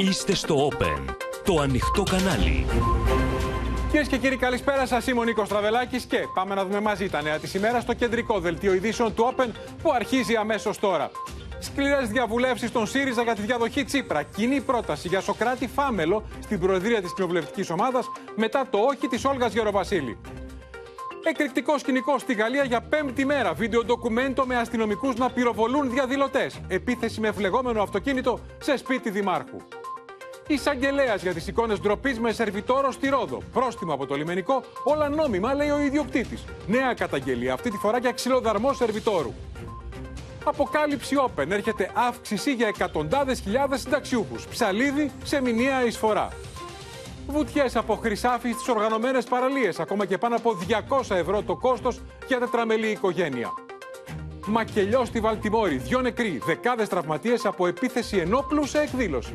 Είστε στο Open, το ανοιχτό κανάλι. Κυρίες και κύριοι, καλησπέρα σας. Είμαι ο Νίκος Τραβελάκης και πάμε να δούμε μαζί τα νέα της ημέρας στο κεντρικό δελτίο ειδήσεων του Open που αρχίζει αμέσως τώρα. Σκληρές διαβουλεύσεις των ΣΥΡΙΖΑ για τη διαδοχή Τσίπρα. Κοινή πρόταση για Σοκράτη Φάμελο στην Προεδρία της Κοινοβουλευτικής Ομάδας μετά το όχι της Όλγας Γεροβασίλη. Εκρηκτικός σκηνικός στη Γαλλία για πέμπτη μέρα. Βίντεο ντοκουμέντο με αστυνομικούς να πυροβολούν διαδηλωτές. Επίθεση με φλεγόμενο αυτοκίνητο σε σπίτι δημάρχου. Εισαγγελέας για τις εικόνες ντροπής με σερβιτόρο στη Ρόδο. Πρόστιμο από το λιμενικό, όλα νόμιμα, λέει ο ιδιοκτήτης. Νέα καταγγελία, αυτή τη φορά για ξυλοδαρμό σερβιτόρου. Αποκάλυψη Open. Έρχεται αύξηση για εκατοντάδες χιλιάδες συνταξιούχους. Ψαλίδι σε μηνιαία εισφορά. Βουτιές από χρυσάφι στις οργανωμένες παραλίες. Ακόμα και πάνω από 200 ευρώ το κόστος για τετραμελή οικογένεια. Μακελιός στη Βαλτιμόρη. Δυο νεκροί. Δεκάδες τραυματίες από επίθεση ενόπλου σε εκδήλωση.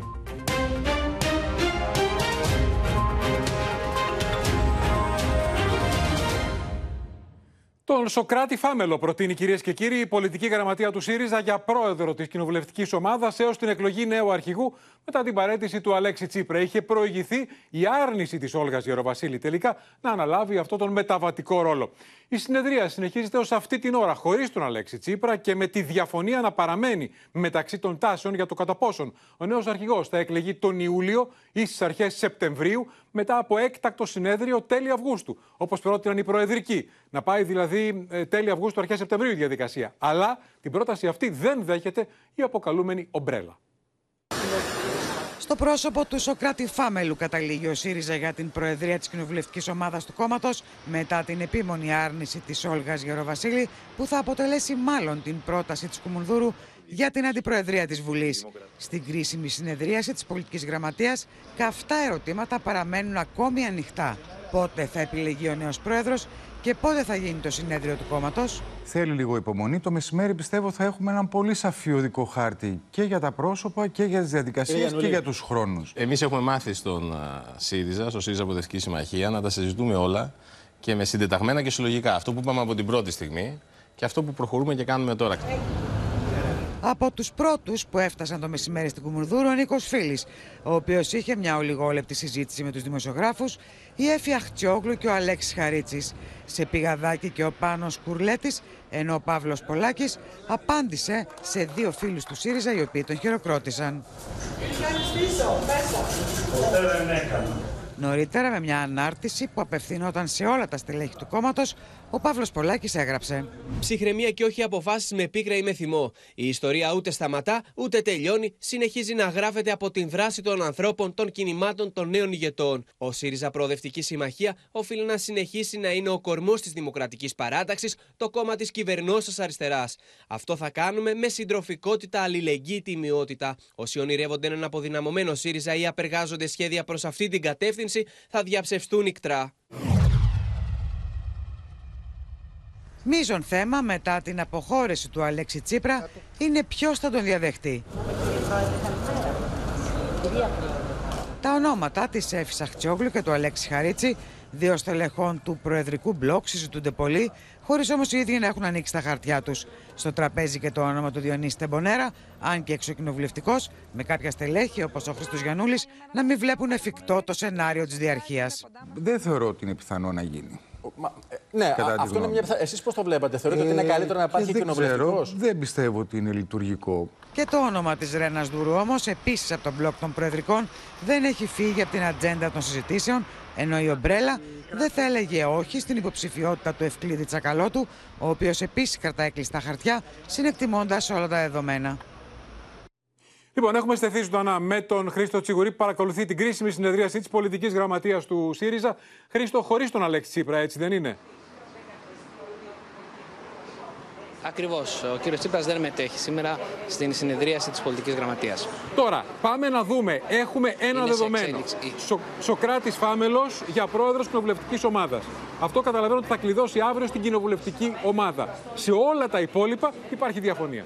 Τον Σοκράτη Φάμελο προτείνει κυρίες και κύριοι η πολιτική γραμματεία του ΣΥΡΙΖΑ για πρόεδρο της κοινοβουλευτικής ομάδας έως την εκλογή νέου αρχηγού μετά την παρέτηση του Αλέξη Τσίπρα. Είχε προηγηθεί η άρνηση της Όλγας Γεροβασίλη τελικά να αναλάβει αυτό τον μεταβατικό ρόλο. Η συνεδρία συνεχίζεται ως αυτή την ώρα χωρίς τον Αλέξη Τσίπρα και με τη διαφωνία να παραμένει μεταξύ των τάσεων για το κατά πόσον ο νέος αρχηγός θα εκλεγεί τον Ιούλιο ή στις αρχές Σεπτεμβρίου μετά από έκτακτο συνέδριο τέλη Αυγούστου, όπως πρότειναν οι Προεδρικοί. Να πάει δηλαδή ε, τέλη Αυγούστου, αρχές Σεπτεμβρίου η διαδικασία. Αλλά την πρόταση αυτή δεν δέχεται η αποκαλούμενη ομπρέλα. Στο πρόσωπο του Σοκράτη Φάμελου καταλήγει ο ΣΥΡΙΖΑ για την Προεδρία της Κοινοβουλευτικής Ομάδας του κόμματος μετά την επίμονη άρνηση της Όλγας Γεροβασίλη που θα αποτελέσει μάλλον την πρόταση της Κουμουνδούρου για την Αντιπροεδρία της Βουλής. Στην κρίσιμη συνεδρίαση της Πολιτικής Γραμματείας, καυτά ερωτήματα παραμένουν ακόμη ανοιχτά. Πότε θα επιλεγεί ο νέος πρόεδρος και πότε θα γίνει το συνέδριο του κόμματος; Θέλει λίγο υπομονή. Το μεσημέρι πιστεύω θα έχουμε έναν πολύ σαφή οδικό χάρτη και για τα πρόσωπα και για τις διαδικασίες και για τους χρόνους. Εμείς έχουμε μάθει στον ΣΥΡΙΖΑ, στο ΣΥΡΙΖΑ Προοδευτική Συμμαχία, να τα συζητούμε όλα και με συντεταγμένα και συλλογικά. Αυτό που είπαμε από την πρώτη στιγμή και αυτό που προχωρούμε και κάνουμε τώρα. Από τους πρώτους που έφτασαν το μεσημέρι στην Κουμουνδούρου ο Νίκος Φίλης, ο οποίος είχε μια ολιγόλεπτη συζήτηση με τους δημοσιογράφους, η Έφη Αχτσιόγλου και ο Αλέξης Χαρίτσης. Σε πηγαδάκι και ο Πάνος Κουρλέτης, ενώ ο Παύλος Πολάκης απάντησε σε δύο φίλους του ΣΥΡΙΖΑ οι οποίοι τον χειροκρότησαν. Νωρίτερα, με μια ανάρτηση που απευθυνόταν σε όλα τα στελέχη του κόμματος, ο Παύλος Πολάκης έγραψε. Ψυχραιμία και όχι αποφάσεις με πίκρα ή με θυμό. Η ιστορία ούτε σταματά ούτε τελειώνει. Συνεχίζει να γράφεται από την δράση των ανθρώπων, των κινημάτων, των νέων ηγετών. Ο ΣΥΡΙΖΑ Προοδευτική Συμμαχία οφείλει να συνεχίσει να είναι ο κορμός της Δημοκρατικής Παράταξης, το κόμμα της κυβερνώσεως αριστεράς. Αυτό θα κάνουμε με συντροφικότητα, αλληλεγγύη, τιμιότητα. Όσοι ονειρεύονται έναν αποδυναμωμένο ΣΥΡΙΖΑ ή απεργάζονται σχέδια προς αυτή την κατεύθυνση, θα διαψευστούν ικτρά. Μίζον θέμα μετά την αποχώρηση του Αλέξη Τσίπρα είναι ποιος θα τον διαδεχτεί. Τα ονόματα της Εύης Αχτσιόγλου και του Αλέξη Χαρίτσι, δύο στελεχών του Προεδρικού Μπλοκ, συζητούνται πολύ, χωρίς όμως οι ίδιοι να έχουν ανοίξει τα χαρτιά τους. Στο τραπέζι και το όνομα του Διονύση Τεμπονέρα, αν και εξοκοινοβουλευτικός, με κάποια στελέχη όπως ο Χρήστος Γιαννούλης, να μην βλέπουν εφικτό το σενάριο της διαρχίας. Δεν θεωρώ ότι είναι πιθανό να γίνει. Μα, ε, ναι, αυτό είναι μια πιθανότητα. Εσείς πώς το βλέπετε, Θεωρείτε ότι είναι ε, καλύτερο να υπάρχει κοινοβουλευτικός; Δεν πιστεύω ότι είναι λειτουργικό. Και το όνομα της Ρένας Δουρού όμως, επίσης από τον μπλοκ των Προεδρικών, δεν έχει φύγει από την ατζέντα των συζητήσεων, ενώ η Ομπρέλα δεν θα έλεγε όχι στην υποψηφιότητα του Ευκλήδη Τσακαλώτου, ο οποίος επίσης κρατάει κλειστά χαρτιά, συνεκτιμώντας όλα τα δεδομένα. Λοιπόν, έχουμε στεθεί ζωντανά με τον Χρήστο Τσιγουρή που παρακολουθεί την κρίσιμη συνεδρίαση της πολιτικής γραμματείας του ΣΥΡΙΖΑ. Χρήστο, χωρίς τον Αλέξη Τσίπρα, έτσι δεν είναι; Ακριβώς. Ο κύριος Τσίπρας δεν μετέχει σήμερα στην συνεδρίαση της πολιτικής γραμματείας. Τώρα, πάμε να δούμε. Έχουμε ένα είναι δεδομένο. Σο, Σοκράτης Φάμελος για πρόεδρος κοινοβουλευτικής ομάδας. Αυτό καταλαβαίνω ότι θα κλειδώσει αύριο στην κοινοβουλευτική ομάδα. Σε όλα τα υπόλοιπα υπάρχει διαφωνία.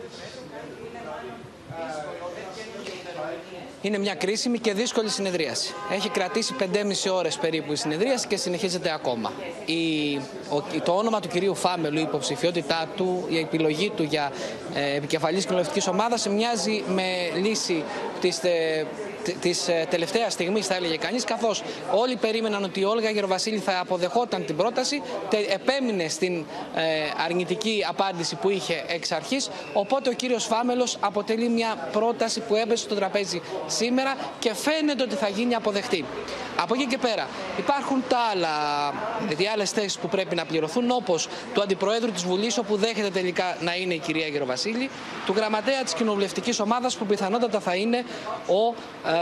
Είναι μια κρίσιμη και δύσκολη συνεδρίαση. Έχει κρατήσει 5,5 ώρες περίπου η συνεδρίαση και συνεχίζεται ακόμα. Η, ο, το όνομα του κυρίου Φάμελου, η υποψηφιότητά του, η επιλογή του για ε, επικεφαλής κοινοβουλευτικής ομάδας μοιάζει με λύση της ε, τη ε, τελευταίας στιγμής, θα έλεγε κανείς, καθώς όλοι περίμεναν ότι η Όλγα Γεροβασίλη θα αποδεχόταν την πρόταση, επέμεινε στην ε, αρνητική απάντηση που είχε εξ αρχής. Οπότε ο κύριος Φάμελος αποτελεί μια πρόταση που έπεσε στο τραπέζι σήμερα και φαίνεται ότι θα γίνει αποδεκτή. Από εκεί και πέρα υπάρχουν τα άλλα, οι άλλες θέσεις που πρέπει να πληρωθούν, όπως του Αντιπροέδρου της Βουλής, όπου δέχεται τελικά να είναι η κυρία Γεροβασίλη, του Γραμματέα της Κοινοβουλευτικής Ομάδας, που πιθανότατα θα είναι ο ε,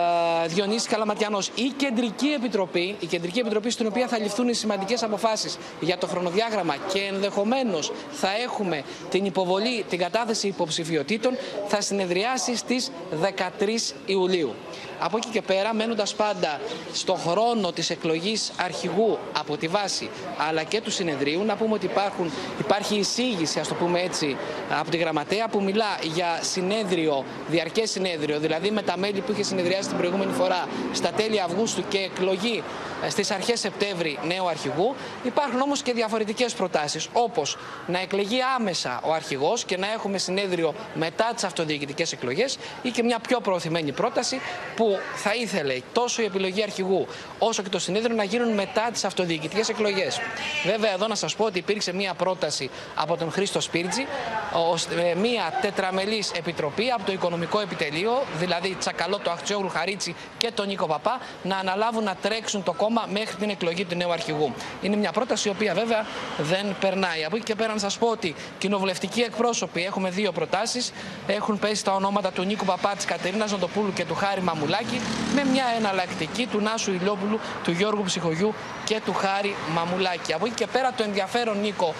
Διονύσης Καλαματιανός. Η Κεντρική Επιτροπή, η Κεντρική Επιτροπή στην οποία θα ληφθούν οι σημαντικές αποφάσεις για το χρονοδιάγραμμα και ενδεχομένως θα έχουμε την υποβολή, την κατάθεση υποψηφιωτήτων, θα συνεδριάσει στις 13 Ιουλίου. Από εκεί και πέρα, μένοντας πάντα στο χρόνο της εκλογής αρχηγού από τη βάση αλλά και του συνεδρίου, να πούμε ότι υπάρχουν, υπάρχει εισήγηση, ας το πούμε έτσι, από τη Γραμματέα που μιλά για συνέδριο, διαρκές συνέδριο, δηλαδή με τα μέλη που είχε συνεδριάσει την προηγούμενη φορά στα τέλη Αυγούστου και εκλογή ε, στις αρχές Σεπτέμβρη νέου αρχηγού. Υπάρχουν όμως και διαφορετικές προτάσεις, όπως να εκλεγεί άμεσα ο αρχηγός και να έχουμε συνέδριο μετά τις αυτοδιοικητικές εκλογές ή και μια πιο προωθημένη πρόταση που θα ήθελε τόσο η επιλογή αρχηγού όσο και το συνέδριο να γίνουν μετά τις αυτοδιοικητικές εκλογές. Βέβαια εδώ να σας πω ότι υπήρξε μια πρόταση από τον Χρήστο Σπίρτζη, ε, μια τετραμελής επιτροπή από το Οικονομικό Επιτελείο, δηλαδή Τσακαλό, το Αχτσιόγλου Χαρίτσι και τον Νίκο Παπά, να αναλάβουν να τρέξουν το κόμμα μέχρι την εκλογή του νέου αρχηγού. Είναι μια πρόταση η οποία βέβαια δεν περνάει. Από εκεί και πέρα να σας πω ότι κοινοβουλευτικοί εκπρόσωποι έχουμε δύο προτάσεις. Έχουν πέσει τα ονόματα του Νίκου Παπά, τη Κατερίνας Νοτοπούλου και του Χάρη Μαμουλάκη με μια εναλλακτική του Νάσου Ηλιόπουλου, του Γιώργου Ψυχογιού και του Χάρη Μαμουλάκη. Από εκεί και πέρα το ενδιαφέρον Νίκο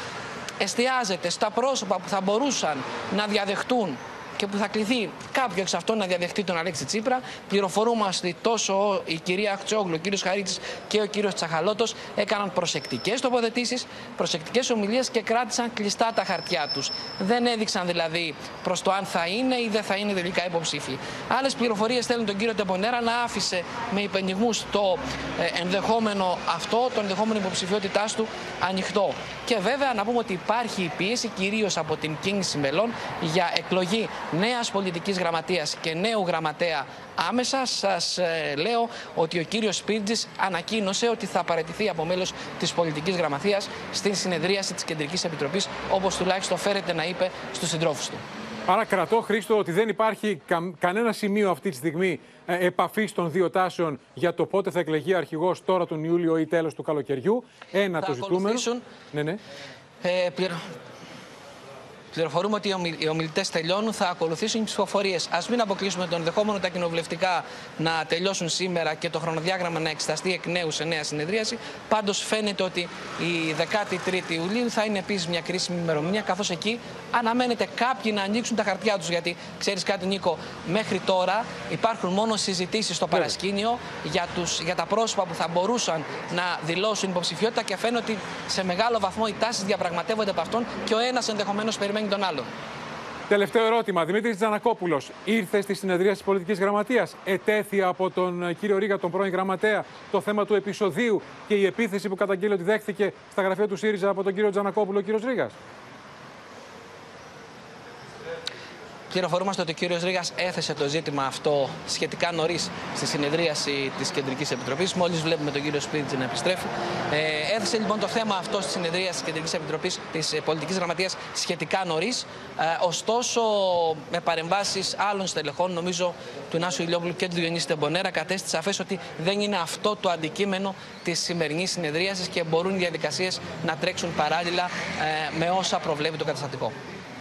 εστιάζεται στα πρόσωπα που θα μπορούσαν να διαδεχτούν και που θα κληθεί κάποιο εξ αυτών να διαδεχτεί τον Αλέξη Τσίπρα. Πληροφορούμαστε ότι τόσο η κυρία Αχτσόγλου, ο κύριος Χαρίτση και ο κύριος Τσαχαλώτος έκαναν προσεκτικές τοποθετήσεις, προσεκτικές ομιλίες και κράτησαν κλειστά τα χαρτιά τους. Δεν έδειξαν δηλαδή προς το αν θα είναι ή δεν θα είναι τελικά υποψήφοι. Άλλες πληροφορίες στέλνουν τον κύριο Τεμπονέρα να άφησε με υπενιγμούς το ε, ενδεχόμενο αυτό, το ενδεχόμενο υποψηφιότητάς του ανοιχτό. Και βέβαια να πούμε ότι υπάρχει η πίεση κυρίως από την κίνηση μελών για εκλογή νέας πολιτικής γραμματείας και νέου γραμματέα άμεσα. Σας ε, λέω ότι ο κύριος Σπίρτζης ανακοίνωσε ότι θα παραιτηθεί από μέλος της πολιτικής γραμματείας στην συνεδρίαση της Κεντρικής Επιτροπής, όπως τουλάχιστον φέρεται να είπε στους συντρόφους του. Άρα κρατώ, Χρήστο, ότι δεν υπάρχει κανένα σημείο αυτή τη στιγμή ε, επαφή των δύο τάσεων για το πότε θα εκλεγεί αρχηγός τώρα τον Ιούλιο ή τέλος του καλοκαιριού. Ένα θα το ζητούμενο. Ναι, ναι. Ε, Πληροφορούμε ότι οι ομιλητές τελειώνουν, θα ακολουθήσουν οι ψηφοφορίες. Α μην αποκλείσουμε τον ενδεχόμενο τα κοινοβουλευτικά να τελειώσουν σήμερα και το χρονοδιάγραμμα να εξεταστεί εκ νέου σε νέα συνεδρίαση. Πάντως φαίνεται ότι η 13η Ιουλίου θα είναι επίσης μια κρίσιμη ημερομηνία, καθώς εκεί αναμένεται κάποιοι να ανοίξουν τα χαρτιά τους. Γιατί ξέρεις κάτι, Νίκο, μέχρι τώρα υπάρχουν μόνο συζητήσεις στο παρασκήνιο για, τους, για τα πρόσωπα που θα μπορούσαν να δηλώσουν υποψηφιότητα και φαίνεται ότι σε μεγάλο βαθμό οι τάσεις διαπραγματεύονται από αυτόν και ο ένας ενδεχομένως περιμένει τον άλλον. Τελευταίο ερώτημα. Δημήτρης Τζανακόπουλος ήρθε στη συνεδρία της πολιτικής γραμματείας. Ετέθη από τον ε, κύριο Ρίγα, τον πρώην γραμματέα, το θέμα του επεισοδίου και η επίθεση που καταγγείλει ότι δέχθηκε στα γραφεία του ΣΥΡΙΖΑ από τον κύριο Τζανακόπουλο, ο κύριος Ρίγας. Πληροφορούμαστε ότι ο κύριος Ρίγα έθεσε το ζήτημα αυτό σχετικά νωρίς στη συνεδρίαση της Κεντρικής Επιτροπής. Μόλις βλέπουμε τον κύριο Σπίτζη να επιστρέφει. Ε, έθεσε λοιπόν το θέμα αυτό στη συνεδρία της Κεντρικής Επιτροπής της Πολιτικής Γραμματείας σχετικά νωρίς. Ε, ωστόσο, με παρεμβάσεις άλλων στελεχών, νομίζω του Νάσου Ηλιόπουλου και του Διονύση Τεμπονέρα, κατέστησε σαφέ ότι δεν είναι αυτό το αντικείμενο της σημερινής συνεδρίασης και μπορούν οι διαδικασίες να τρέξουν παράλληλα ε, με όσα προβλέπει το καταστατικό.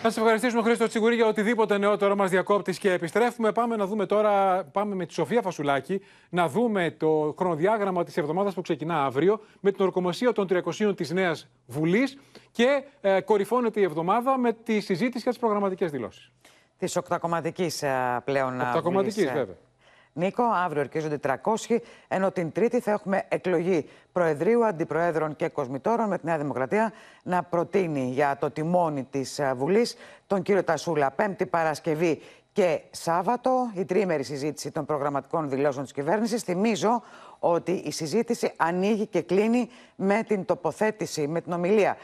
Να σα ευχαριστήσουμε, Χρήστο Τσιγουρή, για οτιδήποτε νεότερο μας διακόπτη και επιστρέφουμε. Πάμε να δούμε τώρα, πάμε με τη Σοφία Φασουλάκη, να δούμε το χρονοδιάγραμμα της εβδομάδας που ξεκινά αύριο με την ορκομοσία των 300 της Νέας Βουλής και ε, κορυφώνεται η εβδομάδα με τη συζήτηση για τις προγραμματικές δηλώσεις. Της οκτακομματικής ε, πλέον. Οκτακομματικής, ε, βέβαια. Νίκο, αύριο ορκίζονται 300, ενώ την Τρίτη θα έχουμε εκλογή Προεδρείου, Αντιπροέδρων και Κοσμητόρων με τη Νέα Δημοκρατία να προτείνει για το τιμόνι της ε, Βουλής τον κύριο Τασούλα. Πέμπτη Παρασκευή και Σάββατο η τρίμερη συζήτηση των προγραμματικών δηλώσεων της κυβέρνησης. Θυμίζω ότι η συζήτηση ανοίγει και κλείνει με την τοποθέτηση, με την ομιλία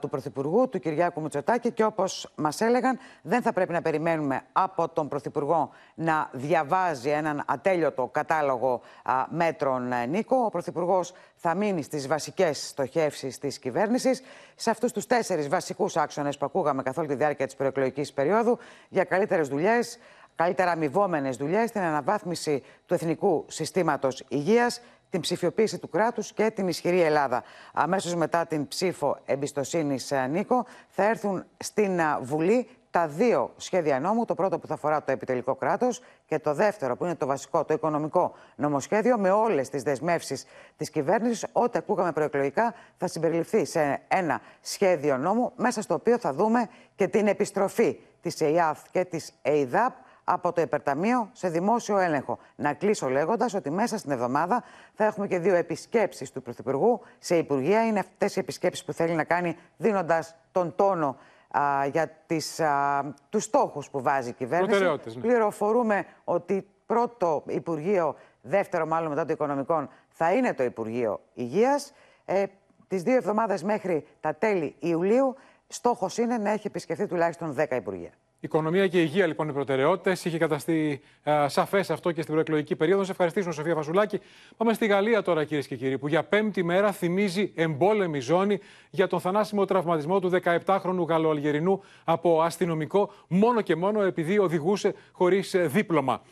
του Πρωθυπουργού, του Κυριάκου Μητσοτάκη και όπως μας έλεγαν δεν θα πρέπει να περιμένουμε από τον Πρωθυπουργό να διαβάζει έναν ατέλειωτο κατάλογο μέτρων ε, Νίκο. Ο Πρωθυπουργός θα μείνει στις βασικές στοχεύσεις της κυβέρνησης, σε αυτούς τους τέσσερις βασικούς άξονες που ακούγαμε καθ' όλη τη διάρκεια της προεκλογικής περίοδου για καλύτερες δουλειές, καλύτερα αμοιβόμενες δουλειές, την αναβάθμιση του εθνικού συστήματος υγείας, την ψηφιοποίηση του κράτους και την ισχυρή Ελλάδα. Αμέσως μετά την ψήφο εμπιστοσύνης, ε, Νίκο, θα έρθουν στην ε, Βουλή τα δύο σχέδια νόμου. Το πρώτο που θα αφορά το επιτελικό κράτος και το δεύτερο που είναι το βασικό, το οικονομικό νομοσχέδιο, με όλες τις δεσμεύσεις της κυβέρνησης. Ό,τι ακούγαμε προεκλογικά θα συμπεριληφθεί σε ένα σχέδιο νόμου, μέσα στο οποίο θα δούμε και την επιστροφή της ΕΙΑΘ και της ΕΙΔΑΠ από το Υπερταμείο σε δημόσιο έλεγχο. Να κλείσω λέγοντας ότι μέσα στην εβδομάδα θα έχουμε και δύο επισκέψεις του Πρωθυπουργού σε Υπουργεία. Είναι αυτές οι επισκέψεις που θέλει να κάνει δίνοντας τον τόνο α, για τις, α, τους στόχους που βάζει η κυβέρνηση. Ναι. Πληροφορούμε ότι πρώτο Υπουργείο, δεύτερο μάλλον μετά το Οικονομικών, θα είναι το Υπουργείο Υγείας. Ε, τις δύο εβδομάδες μέχρι τα τέλη Ιουλίου, στόχος είναι να έχει επισκεφθεί τουλάχιστον 10 Υπουργεία. Οικονομία και υγεία λοιπόν οι προτεραιότητες. Είχε καταστεί σαφές αυτό και στην προεκλογική περίοδο. Σε ευχαριστήσουμε, Σοφία Φασουλάκη. Πάμε στη Γαλλία τώρα, κυρίες και κύριοι, που για πέμπτη μέρα θυμίζει εμπόλεμη ζώνη για τον θανάσιμο τραυματισμό του 17χρονου Γαλλοαλγερινού από αστυνομικό, μόνο και μόνο επειδή οδηγούσε χωρίς ε, δίπλωμα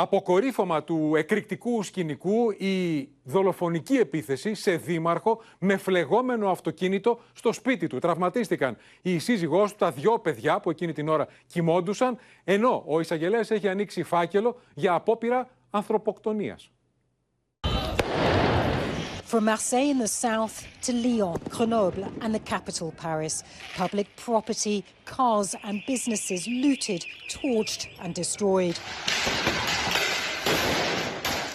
αποκορύφωμα του εκρηκτικού σκηνικού η δολοφονική επίθεση σε δήμαρχο με φλεγόμενο αυτοκίνητο στο σπίτι του. Τραυματίστηκαν η σύζυγός του, τα δυο παιδιά που εκείνη την ώρα κοιμόντουσαν, ενώ ο εισαγγελέας έχει ανοίξει φάκελο για απόπειρα ανθρωποκτονίας. From Marseille in the south to Lyon, Grenoble, and the capital, Paris, public property, cars, and businesses looted, torched, and destroyed.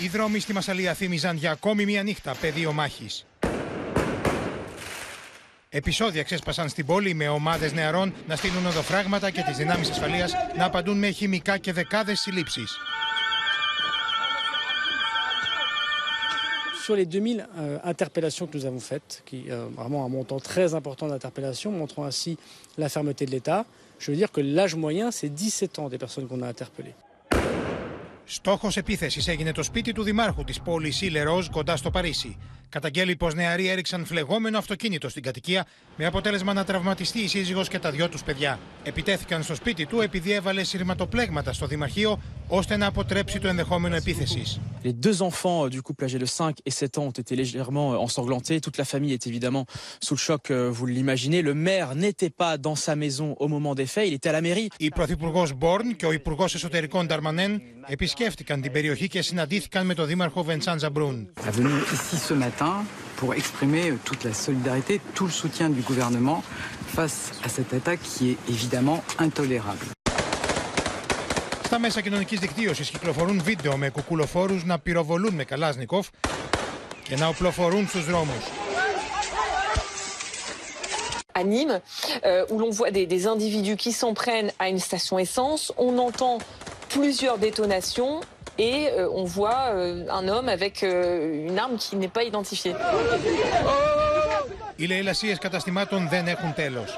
Οι δρόμοι στη Μασαλία θύμιζαν για ακόμη μία νύχτα πεδίο μάχης. Επισόδια ξέσπασαν στην πόλη με ομάδες νεαρών να στείλουν οδοφράγματα και τις δυνάμεις ασφαλείας να απαντούν με χημικά και δεκάδες συλλήψεις. Sur les 2000 euh, interpellations que nous avons faites, qui est euh, vraiment un montant très important d'interpellations, montrant ainsi la fermeté de l'État, je veux dire que l'âge moyen, c'est 17 ans des personnes qu'on a interpellées. Στόχος επίθεσης έγινε το σπίτι του Δημάρχου της πόλης Ιλεροζ κοντά στο Παρίσι. Καταγγέλει πως νεαροί έριξαν φλεγόμενο αυτοκίνητο στην κατοικία με αποτέλεσμα να τραυματιστεί η σύζυγος και τα δυο τους παιδιά. Επιτέθηκαν στο σπίτι του επειδή έβαλε σειρματοπλέγματα στο Δημαρχείο ώστε να αποτρέψει το ενδεχόμενο επίθεσης. Les deux enfants du couple âgés de 5 et 7 ans ont été légèrement ensanglantés. Toute la famille est évidemment sous le choc, vous l'imaginez. Le maire n'était pas dans sa maison au moment des faits, il était à la mairie. Η Πρωθυπουργός Μπόρν και ο Υπουργός Εσωτερικών Νταρμανέν επισκέφτηκαν την περιοχή και συναντήθηκαν με τον Δήμαρχο Βεντσάν Ζαμπρούν pour exprimer toute la solidarité, tout le soutien du gouvernement face à cette attaque qui est évidemment intolérable. Στα μέσα κοινωνικής δικτύωσης κυκλοφορούν βίντεο με κουκουλοφόρους να πυροβολούν με Καλάσνικοφ και να οπλοφορούν στους δρόμους. À Nîmes, euh, où l'on voit des, des individus qui s'en prennent à une station essence, on entend plusieurs détonations et euh, on voit euh, un homme avec euh, une arme qui n'est pas identifiée. Οι λαιλασίες καταστημάτων δεν έχουν τέλος.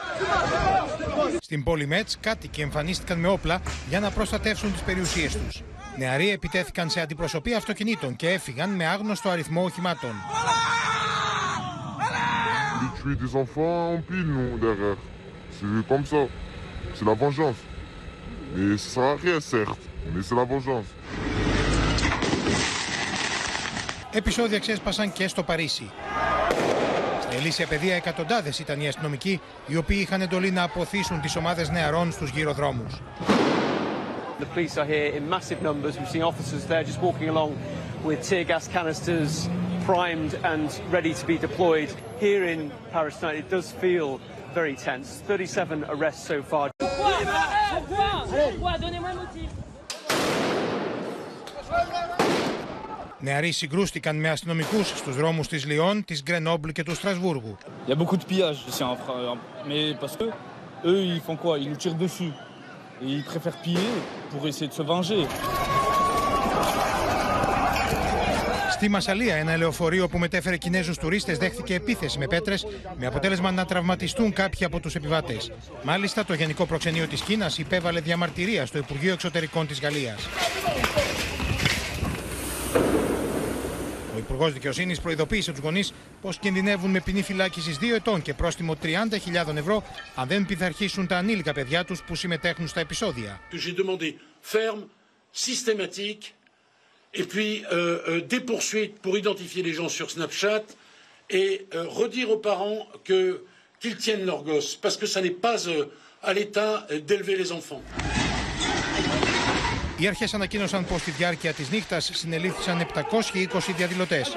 Στην πόλη Μέτς κάτοικοι εμφανίστηκαν με όπλα για να προστατεύσουν τις περιουσίες τους. Νεαροί επιτέθηκαν σε αντιπροσωπεία αυτοκινήτων και έφυγαν με άγνωστο αριθμό οχημάτων. des enfants en pile, nous, derrière. C'est comme ça. C'est la vengeance. Mais ça sert à rien, certes. Mais c'est la vengeance. Επισόδια ξέσπασαν και στο Παρίσι. Στην Ελίσια Παιδεία εκατοντάδε ήταν οι αστυνομικοί οι οποίοι είχαν εντολή να αποθήσουν τι ομάδε νεαρών στου γυροδρόμου. The police are here in massive numbers. We've seen officers there just walking along with tear gas canisters primed and ready to be deployed. Here in Paris tonight, it does feel very tense. 37 arrests so far. Νεαροί συγκρούστηκαν με αστυνομικού στου δρόμου τη Λιόν, τη Γκρενόμπλ και του Στρασβούργου. Il y a beaucoup de pillages ici en France, mais parce que eux ils font quoi Ils nous tirent dessus. Et ils préfèrent piller pour essayer de se venger. Στη Μασαλία, ένα λεωφορείο που μετέφερε Κινέζους τουρίστες δέχθηκε επίθεση με πέτρες με αποτέλεσμα να τραυματιστούν κάποιοι από τους επιβάτες. Μάλιστα, το Γενικό Προξενείο της Κίνας υπέβαλε διαμαρτυρία στο Υπουργείο Εξωτερικών της Γαλλίας. Ο Υπουργός Δικαιοσύνης προειδοποίησε τους γονείς πως κινδυνεύουν με ποινή φυλάκισης 2 ετών και πρόστιμο 30.000 ευρώ αν δεν πειθαρχήσουν τα ανήλικα παιδιά τους που συμμετέχουν στα επεισόδια. Et puis euh, euh, des poursuites pour identifier les gens sur Snapchat et euh, redire aux parents que qu'ils tiennent leurs gosses parce que ça n'est pas à l'État d'élever les enfants. Οι αρχές ανακοίνωσαν πως στη διάρκεια της νύχτας συνελήφθησαν 720 διαδηλωτές.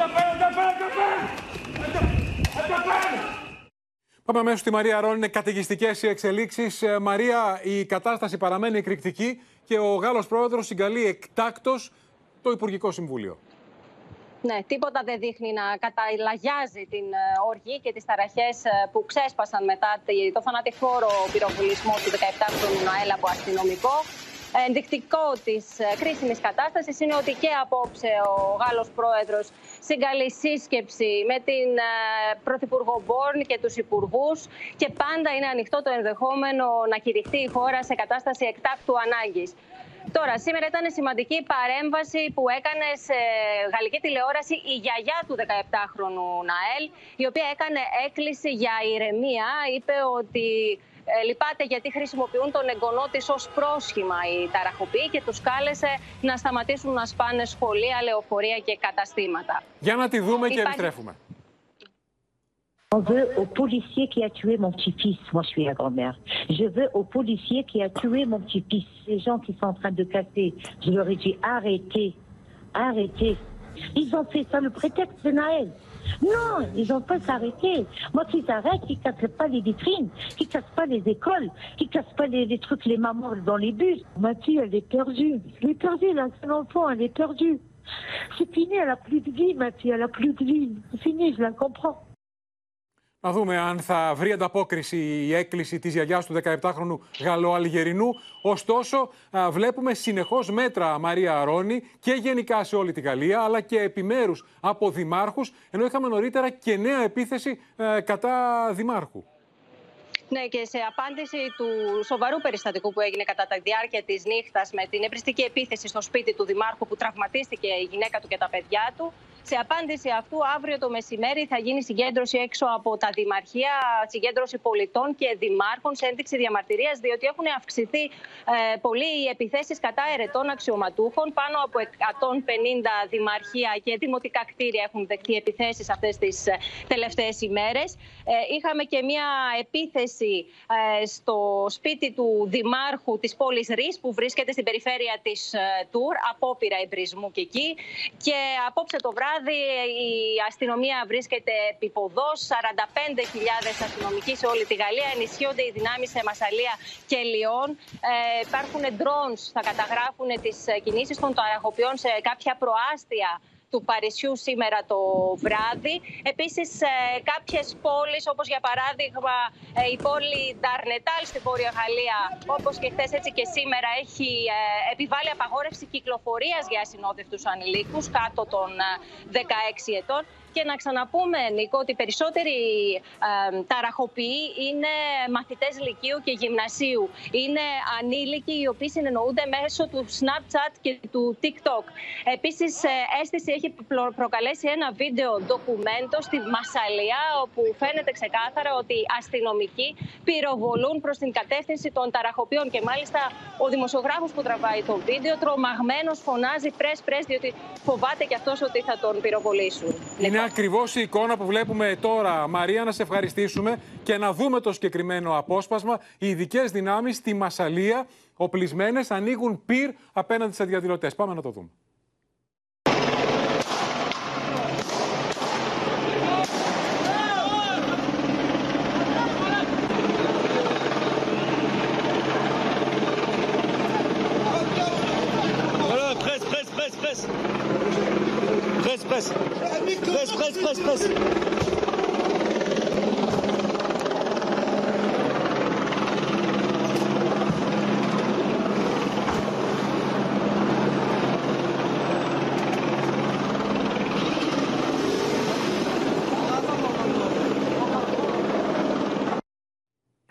Πάμε αμέσως στη Μαρία Ρόν. Είναι καταιγιστικές οι εξελίξεις. Ε, Μαρία, η κατάσταση παραμένει εκρηκτική και ο Γάλλος πρόεδρος συγκαλεί εκτάκτος το Υπουργικό Συμβούλιο. Ναι, τίποτα δεν δείχνει να καταλαγιάζει την ε, οργή και τις ταραχές ε, που ξέσπασαν μετά το θανατηφόρο πυροβολισμό του 17χρονου Ναέλα από αστυνομικό. Ενδεικτικό της ε, κρίσιμης κατάστασης είναι ότι και απόψε ο Γάλλος πρόεδρος συγκαλεί σύσκεψη με την ε, Πρωθυπουργό Μπόρν και τους υπουργούς και πάντα είναι ανοιχτό το ενδεχόμενο να κηρυχθεί η χώρα σε κατάσταση εκτάκτου ανάγκης. Τώρα, σήμερα ήταν σημαντική παρέμβαση που έκανε σε γαλλική τηλεόραση η γιαγιά του 17χρονου Ναέλ, η οποία έκανε έκκληση για ηρεμία. Είπε ότι ε, λυπάται γιατί χρησιμοποιούν τον εγγονό της ως πρόσχημα οι ταραχοποιοί και τους κάλεσε να σταματήσουν να σπάνε σχολεία, λεωφορεία και καταστήματα. Για να τη δούμε και επιστρέφουμε. On veut au policier qui a tué mon petit-fils. Moi, je suis la grand-mère. Je veux au policier qui a tué mon petit-fils. Les gens qui sont en train de casser, je leur ai dit arrêtez, arrêtez. Ils ont fait ça le prétexte de Naël. Non, ils n'ont pas s'arrêter. Moi, qu'ils arrêtent, qu'ils cassent pas les vitrines, qu'ils cassent pas les écoles, qu'ils cassent pas les, trucs, les mamans dans les bus. Ma elle est perdue. Elle est perdue, elle a enfant, elle est perdue. C'est fini, elle n'a plus de vie, ma elle n'a plus de vie. C'est fini, je la comprends. Να δούμε αν θα βρει ανταπόκριση η έκκληση της γιαγιάς του 17χρονου Γαλλοαλγερινού. Ωστόσο, βλέπουμε συνεχώς μέτρα Μαρία Αρώνη και γενικά σε όλη τη Γαλλία, αλλά και επιμέρους από δημάρχους, ενώ είχαμε νωρίτερα και νέα επίθεση κατά δημάρχου. Ναι, και σε απάντηση του σοβαρού περιστατικού που έγινε κατά τη διάρκεια της νύχτας με την εμπριστική επίθεση στο σπίτι του Δημάρχου που τραυματίστηκε η γυναίκα του και τα παιδιά του, σε απάντηση αυτού, αύριο το μεσημέρι θα γίνει συγκέντρωση έξω από τα δημαρχία, συγκέντρωση πολιτών και δημάρχων σε ένδειξη διαμαρτυρίας, διότι έχουν αυξηθεί ε, πολύ οι επιθέσεις κατά ερετών αξιωματούχων. Πάνω από 150 δημαρχία και δημοτικά κτίρια έχουν δεχτεί επιθέσεις αυτές τις ε, τελευταίες ημέρες. Ε, είχαμε και μια επίθεση ε, στο σπίτι του δημάρχου της πόλης Ρης, που βρίσκεται στην περιφέρεια της ε, Τουρ, απόπειρα εμπρισμού και εκεί. Και απόψε το βράδυ βράδυ η αστυνομία βρίσκεται επιποδός. 45.000 αστυνομικοί σε όλη τη Γαλλία. Ενισχύονται οι δυνάμεις σε Μασαλία και Λιόν. Ε, υπάρχουν drones, θα καταγράφουν τις κινήσεις των ταραχοποιών σε κάποια προάστια του Παρισιού σήμερα το βράδυ. Επίσης ε, κάποιες πόλεις όπως για παράδειγμα ε, η πόλη Νταρνετάλ στην Βόρεια Γαλλία όπως και χθες έτσι και σήμερα έχει ε, επιβάλει απαγόρευση κυκλοφορίας για ασυνόδευτους ανηλίκους κάτω των 16 ετών. Και να ξαναπούμε, Νίκο, ότι οι περισσότεροι ε, ταραχοποιοί είναι μαθητές λυκείου και γυμνασίου. Είναι ανήλικοι οι οποίοι συνεννοούνται μέσω του Snapchat και του TikTok. Επίσης, ε, αίσθηση έχει προκαλέσει ένα βίντεο ντοκουμέντο στη Μασαλία, όπου φαίνεται ξεκάθαρα ότι οι αστυνομικοί πυροβολούν προς την κατεύθυνση των ταραχοποιών. Και μάλιστα ο δημοσιογράφος που τραβάει το βίντεο, τρομαγμένος, φωνάζει πρες πρες, διότι φοβάται και αυτός ότι θα τον πυροβολήσουν. Είναι ακριβώς η εικόνα που βλέπουμε τώρα. Μαρία, να σε ευχαριστήσουμε και να δούμε το συγκεκριμένο απόσπασμα. Οι ειδικές δυνάμεις στη Μασαλία, οπλισμένες, ανοίγουν πυρ απέναντι σε διαδηλωτές. Πάμε να το δούμε. Presse. Presse, presse, presse, presse.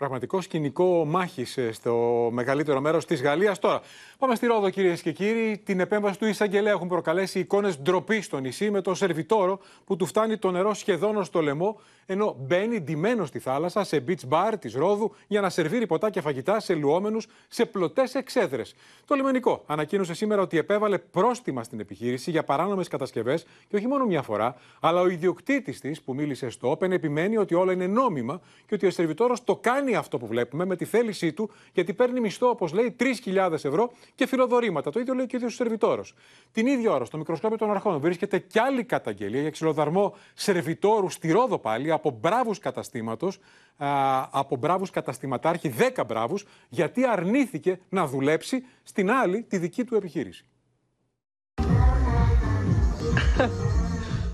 Πραγματικό σκηνικό μάχης ε, στο μεγαλύτερο μέρος της Γαλλίας. Τώρα, πάμε στη Ρόδο, κυρίες και κύριοι. Την επέμβαση του Ισαγγελέα έχουν προκαλέσει εικόνες ντροπή στο νησί με το σερβιτόρο που του φτάνει το νερό σχεδόν στο λαιμό, ενώ μπαίνει ντυμένος στη θάλασσα σε beach bar της Ρόδου για να σερβίρει ποτά και φαγητά σε λουόμενους σε πλωτές εξέδρες. Το λιμενικό ανακοίνωσε σήμερα ότι επέβαλε πρόστιμα στην επιχείρηση για παράνομες κατασκευές και όχι μόνο μια φορά, αλλά ο ιδιοκτήτης της που μίλησε στο Open επιμένει ότι όλα είναι νόμιμα και ότι ο σερβιτόρος το κάνει αυτό που βλέπουμε με τη θέλησή του, γιατί παίρνει μισθό, όπως λέει, 3.000 ευρώ και φιλοδορήματα. Το ίδιο λέει και ο ίδιος ο σερβιτόρος. Την ίδια ώρα, στο μικροσκόπιο των αρχών, βρίσκεται κι άλλη καταγγελία για ξυλοδαρμό σερβιτόρου στη Ρόδο πάλι από μπράβους καταστήματος, από μπράβους καταστηματάρχη, 10 μπράβους, γιατί αρνήθηκε να δουλέψει στην άλλη τη δική του επιχείρηση.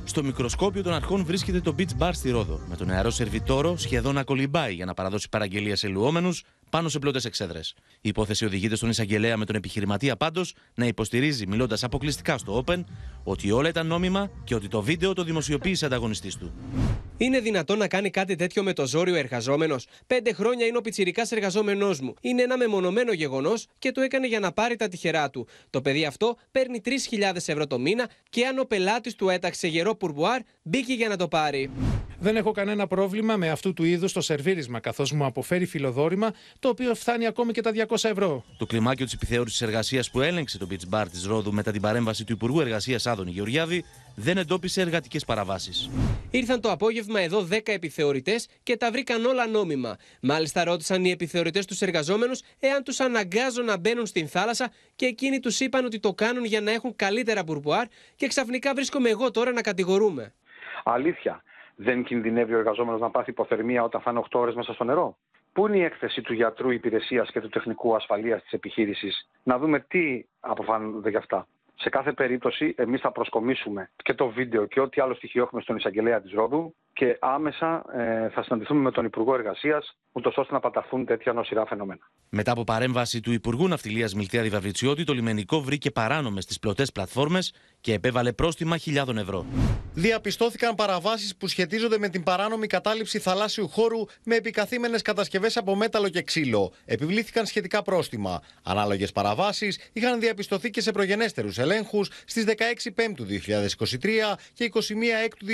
Στο μικροσκόπιο των αρχών βρίσκεται το beach bar στη Ρόδο, με τον νεαρό σερβιτόρο σχεδόν να κολυμπάει για να παραδώσει παραγγελία σε λουόμενους πάνω σε πλώτες εξέδρες. Η υπόθεση οδηγείται στον εισαγγελέα με τον επιχειρηματία πάντως να υποστηρίζει, μιλώντας αποκλειστικά στο Open, ότι όλα ήταν νόμιμα και ότι το βίντεο το δημοσιοποίησε ανταγωνιστής του. Είναι δυνατόν να κάνει κάτι τέτοιο με το ζόριο εργαζόμενος; Πέντε χρόνια είναι ο πιτσυρικά εργαζόμενός μου. Είναι ένα μεμονωμένο γεγονός και το έκανε για να πάρει τα τυχερά του. Το παιδί αυτό παίρνει 3.000 ευρώ το μήνα και αν ο πελάτης του έταξε γερό πουρμπουάρ, μπήκε για να το πάρει. Δεν έχω κανένα πρόβλημα με αυτού του είδους το σερβίρισμα, καθώς μου αποφέρει φιλοδόρημα, το οποίο φτάνει ακόμη και τα 200 ευρώ. Το κλιμάκιο της επιθεώρησης εργασίας που έλεγξε το beach bar της Ρόδου μετά την παρέμβαση του Υπουργού Εργασίας Άδωνη Γεωργιάδη δεν εντόπισε εργατικές παραβάσεις. Ήρθαν το απόγευμα εδώ 10 επιθεωρητές και τα βρήκαν όλα νόμιμα. Μάλιστα ρώτησαν οι επιθεωρητές τους εργαζόμενους εάν τους αναγκάζουν να μπαίνουν στην θάλασσα και εκείνοι τους είπαν ότι το κάνουν για να έχουν καλύτερα μπουρμπουάρ και ξαφνικά βρίσκομαι εγώ τώρα να κατηγορούμε. Αλήθεια δεν κινδυνεύει ο εργαζόμενος να πάθει υποθερμία όταν θα είναι 8 ώρες μέσα στο νερό; Πού είναι η έκθεση του γιατρού υπηρεσίας και του τεχνικού ασφαλείας της επιχείρησης, να δούμε τι αποφάνονται γι' αυτά. Σε κάθε περίπτωση, εμείς θα προσκομίσουμε και το βίντεο και ό,τι άλλο στοιχείο έχουμε στον εισαγγελέα της Ρόδου και άμεσα ε, θα συναντηθούμε με τον Υπουργό Εργασίας, ούτως ώστε να παταχθούν τέτοια νοσηρά φαινόμενα. Μετά από παρέμβαση του Υπουργού Ναυτιλίας Μιλτία Βαβριτσιώτη, το λιμενικό βρήκε παράνομε τι πλωτές πλατφόρμες και επέβαλε πρόστιμα χιλιάδων ευρώ. Διαπιστώθηκαν παραβάσεις που σχετίζονται με την παράνομη κατάληψη θαλάσσιου χώρου με επικαθήμενες κατασκευές από μέταλλο και ξύλο. Επιβλήθηκαν σχετικά πρόστιμα. Ανάλογες παραβάσεις είχαν διαπιστωθεί και σε προγενέστερους ελέγχους στις 16 Πέμπτου 2023 και 21 Έκτου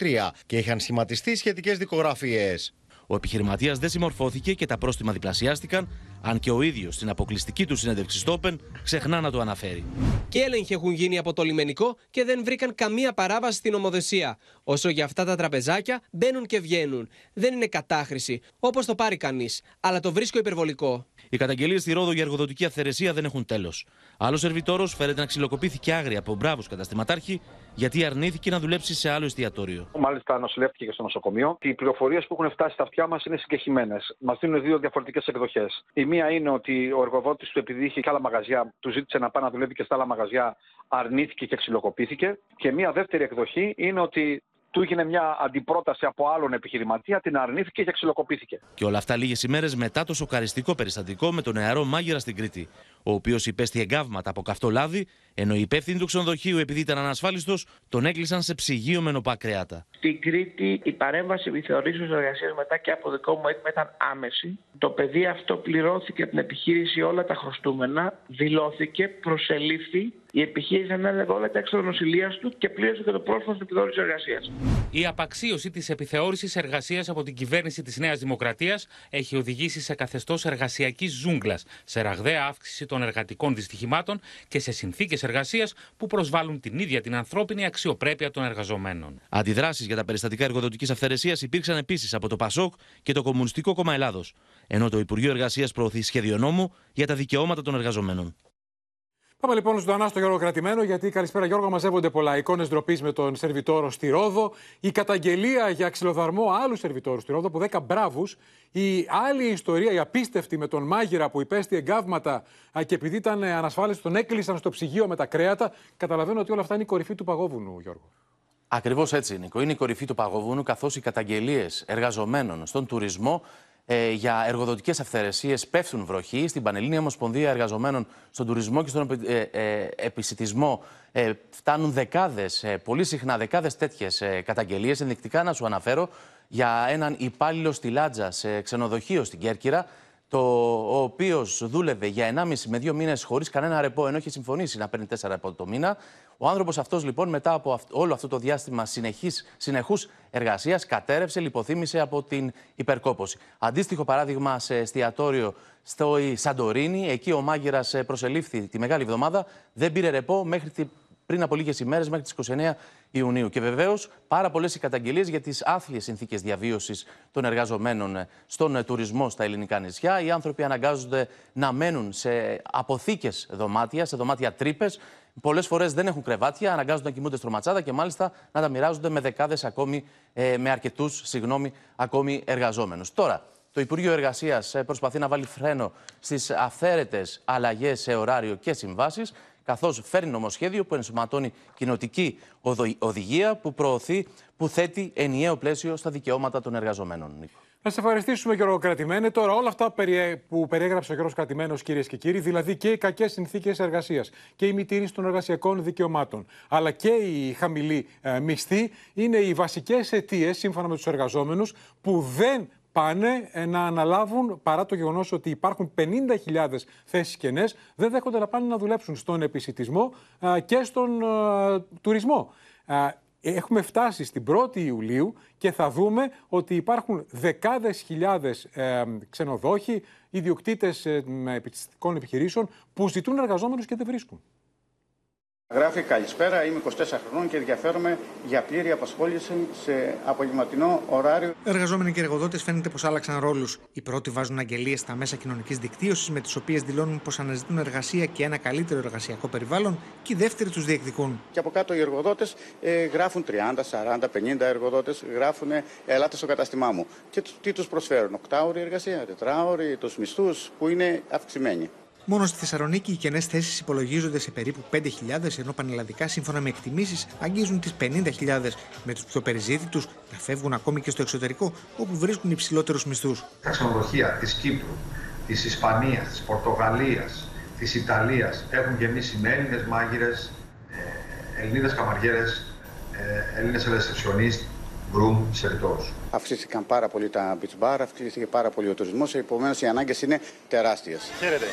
2023 και είχαν σχηματιστεί σχετικές δικογραφίες. Ο επιχειρηματίας δεν συμμορφώθηκε και τα πρόστιμα διπλασιάστηκαν, αν και ο ίδιος στην αποκλειστική του συνέντευξη στο Open ξεχνά να το αναφέρει. Και έλεγχοι έχουν γίνει από το λιμενικό και δεν βρήκαν καμία παράβαση στην ομοδεσία. Όσο για αυτά τα τραπεζάκια μπαίνουν και βγαίνουν. Δεν είναι κατάχρηση, όπως το πάρει κανείς, αλλά το βρίσκω υπερβολικό. Οι καταγγελίες στη Ρόδο για εργοδοτική αυθαιρεσία δεν έχουν τέλος. Άλλος σερβιτόρος φέρεται να ξυλοκοπήθηκε άγρια από μπράβους καταστηματάρχη γιατί αρνήθηκε να δουλέψει σε άλλο εστιατόριο. Μάλιστα, νοσηλεύτηκε και στο νοσοκομείο. Οι πληροφορίες που έχουν φτάσει στα αυτιά μας είναι συγκεχημένες. Μας δίνουν δύο διαφορετικές εκδοχές. Η μία είναι ότι ο εργοδότης του, επειδή είχε και άλλα μαγαζιά, του ζήτησε να πάει να δουλεύει και στα άλλα μαγαζιά, αρνήθηκε και ξυλοκοπήθηκε. Και μία δεύτερη εκδοχή είναι ότι του έγινε μια αντιπρόταση από άλλον επιχειρηματία, την αρνήθηκε και ξυλοκοπήθηκε. Και όλα αυτά λίγες ημέρες μετά το σοκαριστικό περιστατικό με τον νεαρό μάγειρα στην Κρήτη, ο οποίος υπέστη εγκάβματα από καυτό λάδι, ενώ οι υπεύθυνοι του ξενοδοχείου, επειδή ήταν ανασφάλιστος, τον έκλεισαν σε ψυγείο με νοπά κρέατα. Στην Κρήτη η παρέμβαση επιθεωρήσεως εργασίας μετά και από δικό μου έτοιμο ήταν άμεση. Το παιδί αυτό πληρώθηκε από την επιχείρηση όλα τα χρωστούμενα, δηλώθηκε, προσελήφθη η επιχείρηση ανέλαβε όλα τα έξοδα νοσηλείας του και πλήρωσε και το πρόσωπο στην επιθεώρηση εργασίας. Η απαξίωση της επιθεώρησης εργασίας από την κυβέρνηση της Νέας Δημοκρατίας έχει οδηγήσει σε καθεστώς εργασιακής ζούγκλας, σε ραγδαία αύξηση των εργατικών δυστυχημάτων και σε συνθήκες εργασίας που προσβάλλουν την ίδια την ανθρώπινη αξιοπρέπεια των εργαζομένων. Αντιδράσεις για τα περιστατικά εργοδοτικής αυθαιρεσίας υπήρξαν επίσης από το ΠΑΣΟΚ και το Κομμουνιστικό Κόμμα Ελλάδος, ενώ το Υπουργείο Εργασίας προωθεί σχέδιο νόμου για τα δικαιώματα των εργαζομένων. Πάμε λοιπόν ζωντανά στο Γιώργο Κρατημένο, γιατί καλησπέρα Γιώργο, μαζεύονται πολλά εικόνες ντροπής με τον σερβιτόρο στη Ρόδο. Η καταγγελία για ξυλοδαρμό άλλου σερβιτόρου στη Ρόδο από 10 μπράβους. Η άλλη ιστορία, η απίστευτη με τον μάγειρα που υπέστη εγκάβματα και επειδή ήταν ανασφάλιστο, τον έκλεισαν στο ψυγείο με τα κρέατα. Καταλαβαίνω ότι όλα αυτά είναι η κορυφή του παγόβουνου, Γιώργο. Ακριβώς έτσι, Νίκο. Είναι η κορυφή του παγόβουνου, καθώς οι καταγγελίες εργαζομένων στον τουρισμό ε, για εργοδοτικές αυθαιρεσίες πέφτουν βροχή. Στην Πανελλήνια Ομοσπονδία Εργαζομένων στον τουρισμό και στον ε, ε, επισητισμό ε, φτάνουν δεκάδες, πολύ συχνά δεκάδες τέτοιες καταγγελίες. Ενδεικτικά να σου αναφέρω για έναν υπάλληλο στη Λάτζα σε ξενοδοχείο στην Κέρκυρα το, ο οποίος δούλευε για 1,5 με 2 μήνες χωρίς κανένα ρεπό, ενώ είχε συμφωνήσει να παίρνει 4 ρεπό το μήνα. Ο άνθρωπος αυτός, λοιπόν, μετά από όλο αυτό το διάστημα συνεχούς εργασίας, κατέρευσε, λιποθύμησε από την υπερκόπωση. Αντίστοιχο παράδειγμα σε εστιατόριο στο Σαντορίνη. Εκεί ο μάγειρας προσελήφθη τη μεγάλη εβδομάδα, δεν πήρε ρεπό μέχρι πριν από λίγες ημέρες, μέχρι τις 29 Ιουνίου. Και βεβαίως πάρα πολλές οι καταγγελίες για τις άθλιες συνθήκες διαβίωσης των εργαζομένων στον τουρισμό στα ελληνικά νησιά. Οι άνθρωποι αναγκάζονται να μένουν σε αποθήκες δωμάτια, σε δωμάτια τρύπες. Πολλές φορές δεν έχουν κρεβάτια, αναγκάζονται να κοιμούνται στρωματσάδα και μάλιστα να τα μοιράζονται με δεκάδες ακόμη, ε, με αρκετούς, συγγνώμη, ακόμη εργαζόμενους. Τώρα, το Υπουργείο Εργασίας ε, προσπαθεί να βάλει φρένο στις αυθαίρετες αλλαγές σε ωράριο και συμβάσεις καθώς φέρνει νομοσχέδιο που ενσωματώνει κοινοτική οδηγία που προωθεί, που θέτει ενιαίο πλαίσιο στα δικαιώματα των εργαζομένων. Να σα ευχαριστήσουμε, Γιώργο Κρατημένε. Τώρα, όλα αυτά που περιέγραψε ο Γιώργος Κρατημένος, κυρίες και κύριοι, δηλαδή και οι κακές συνθήκες εργασίας και η μητήρηση των εργασιακών δικαιωμάτων, αλλά και η χαμηλή ε, μισθή, είναι οι βασικές αιτίες, σύμφωνα με τους εργαζόμενους, που δεν πάνε ε, να αναλάβουν, παρά το γεγονός ότι υπάρχουν 50.000 θέσεις κενές, δεν δέχονται να πάνε να δουλέψουν στον επισητισμό και στον τουρισμό. Έχουμε φτάσει στην 1η Ιουλίου και θα δούμε ότι υπάρχουν δεκάδες χιλιάδες ε, ξενοδόχοι, ιδιοκτήτες ε, επιστημικών επιχειρήσεων που ζητούν εργαζόμενους και δεν βρίσκουν. Γράφει καλησπέρα, είμαι 24 χρονών και ενδιαφέρομαι για πλήρη απασχόληση σε απογευματινό ωράριο. Εργαζόμενοι και εργοδότες φαίνεται πως άλλαξαν ρόλους. Οι πρώτοι βάζουν αγγελίες στα μέσα κοινωνικής δικτύωσης με τις οποίες δηλώνουν πως αναζητούν εργασία και ένα καλύτερο εργασιακό περιβάλλον και οι δεύτεροι τους διεκδικούν. Και από κάτω οι εργοδότες ε, γράφουν 30, 40, 50 εργοδότες, γράφουν ελάτε στο καταστημά μου. Και τι τους προσφέρουν, οκτάωρη εργασία, τετράωρη, τους μισθούς που είναι αυξημένοι. Μόνο στη Θεσσαλονίκη οι κενές θέσεις υπολογίζονται σε περίπου 5.000, ενώ πανελλαδικά σύμφωνα με εκτιμήσεις αγγίζουν τις 50.000, με τους πιο περιζήτητου να φεύγουν ακόμη και στο εξωτερικό, όπου βρίσκουν υψηλότερους μισθούς. Τα ξενοδοχεία της Κύπρου, της Ισπανίας, της Πορτογαλίας, της Ιταλίας έχουν γεμίσει με Έλληνες μάγειρες, Ελληνίδε καμαριέρες, Έλληνες ρεσεψιονίστ, γκρουμ, σερβιτόρου. Αυξήθηκαν πάρα πολύ τα beach bar, αυξήθηκε πάρα πολύ ο τουρισμός. Επομένως, οι ανάγκες είναι τεράστιες. Χαίρετε.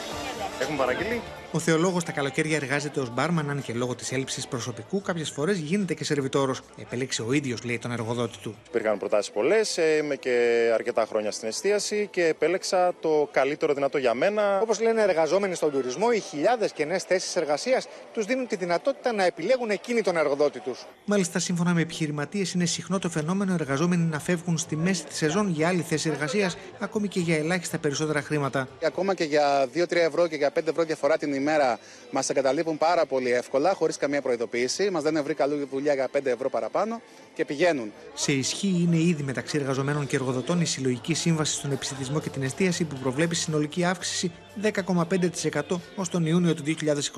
Έχουμε παραγγείλει; Ο Θεολόγος τα καλοκαίρια εργάζεται ως μπάρμαν, αν και λόγω της έλλειψης προσωπικού κάποιες φορές γίνεται και σερβιτόρος. Επέλεξε ο ίδιος, λέει, τον εργοδότη του. Υπήρχαν προτάσεις πολλές, ε, είμαι και αρκετά χρόνια στην εστίαση και επέλεξα το καλύτερο δυνατό για μένα. Όπως λένε εργαζόμενοι στον τουρισμό, οι χιλιάδες κενέ θέσεις εργασίας τους δίνουν τη δυνατότητα να επιλέγουν εκείνη τον εργοδότη τους. Μάλιστα, σύμφωνα με επιχειρηματίες, είναι συχνό το φαινόμενο εργαζόμενοι να φεύγουν στη μέση της σεζόν για άλλη θέση εργασίας, ακόμη και για ελάχιστα περισσότερα χρήματα. Ακόμα και για 2-3 ευρώ και για 5 ευρώ διαφορά την ημέρα μας εγκαταλείπουν πάρα πολύ εύκολα, χωρίς καμία προειδοποίηση. Μας δεν βρει καλή δουλειά για 5 ευρώ παραπάνω και πηγαίνουν. Σε ισχύ είναι ήδη μεταξύ εργαζομένων και εργοδοτών η συλλογική σύμβαση στον επιστημισμό και την εστίαση που προβλέπει συνολική αύξηση 10,5% ως τον Ιούνιο του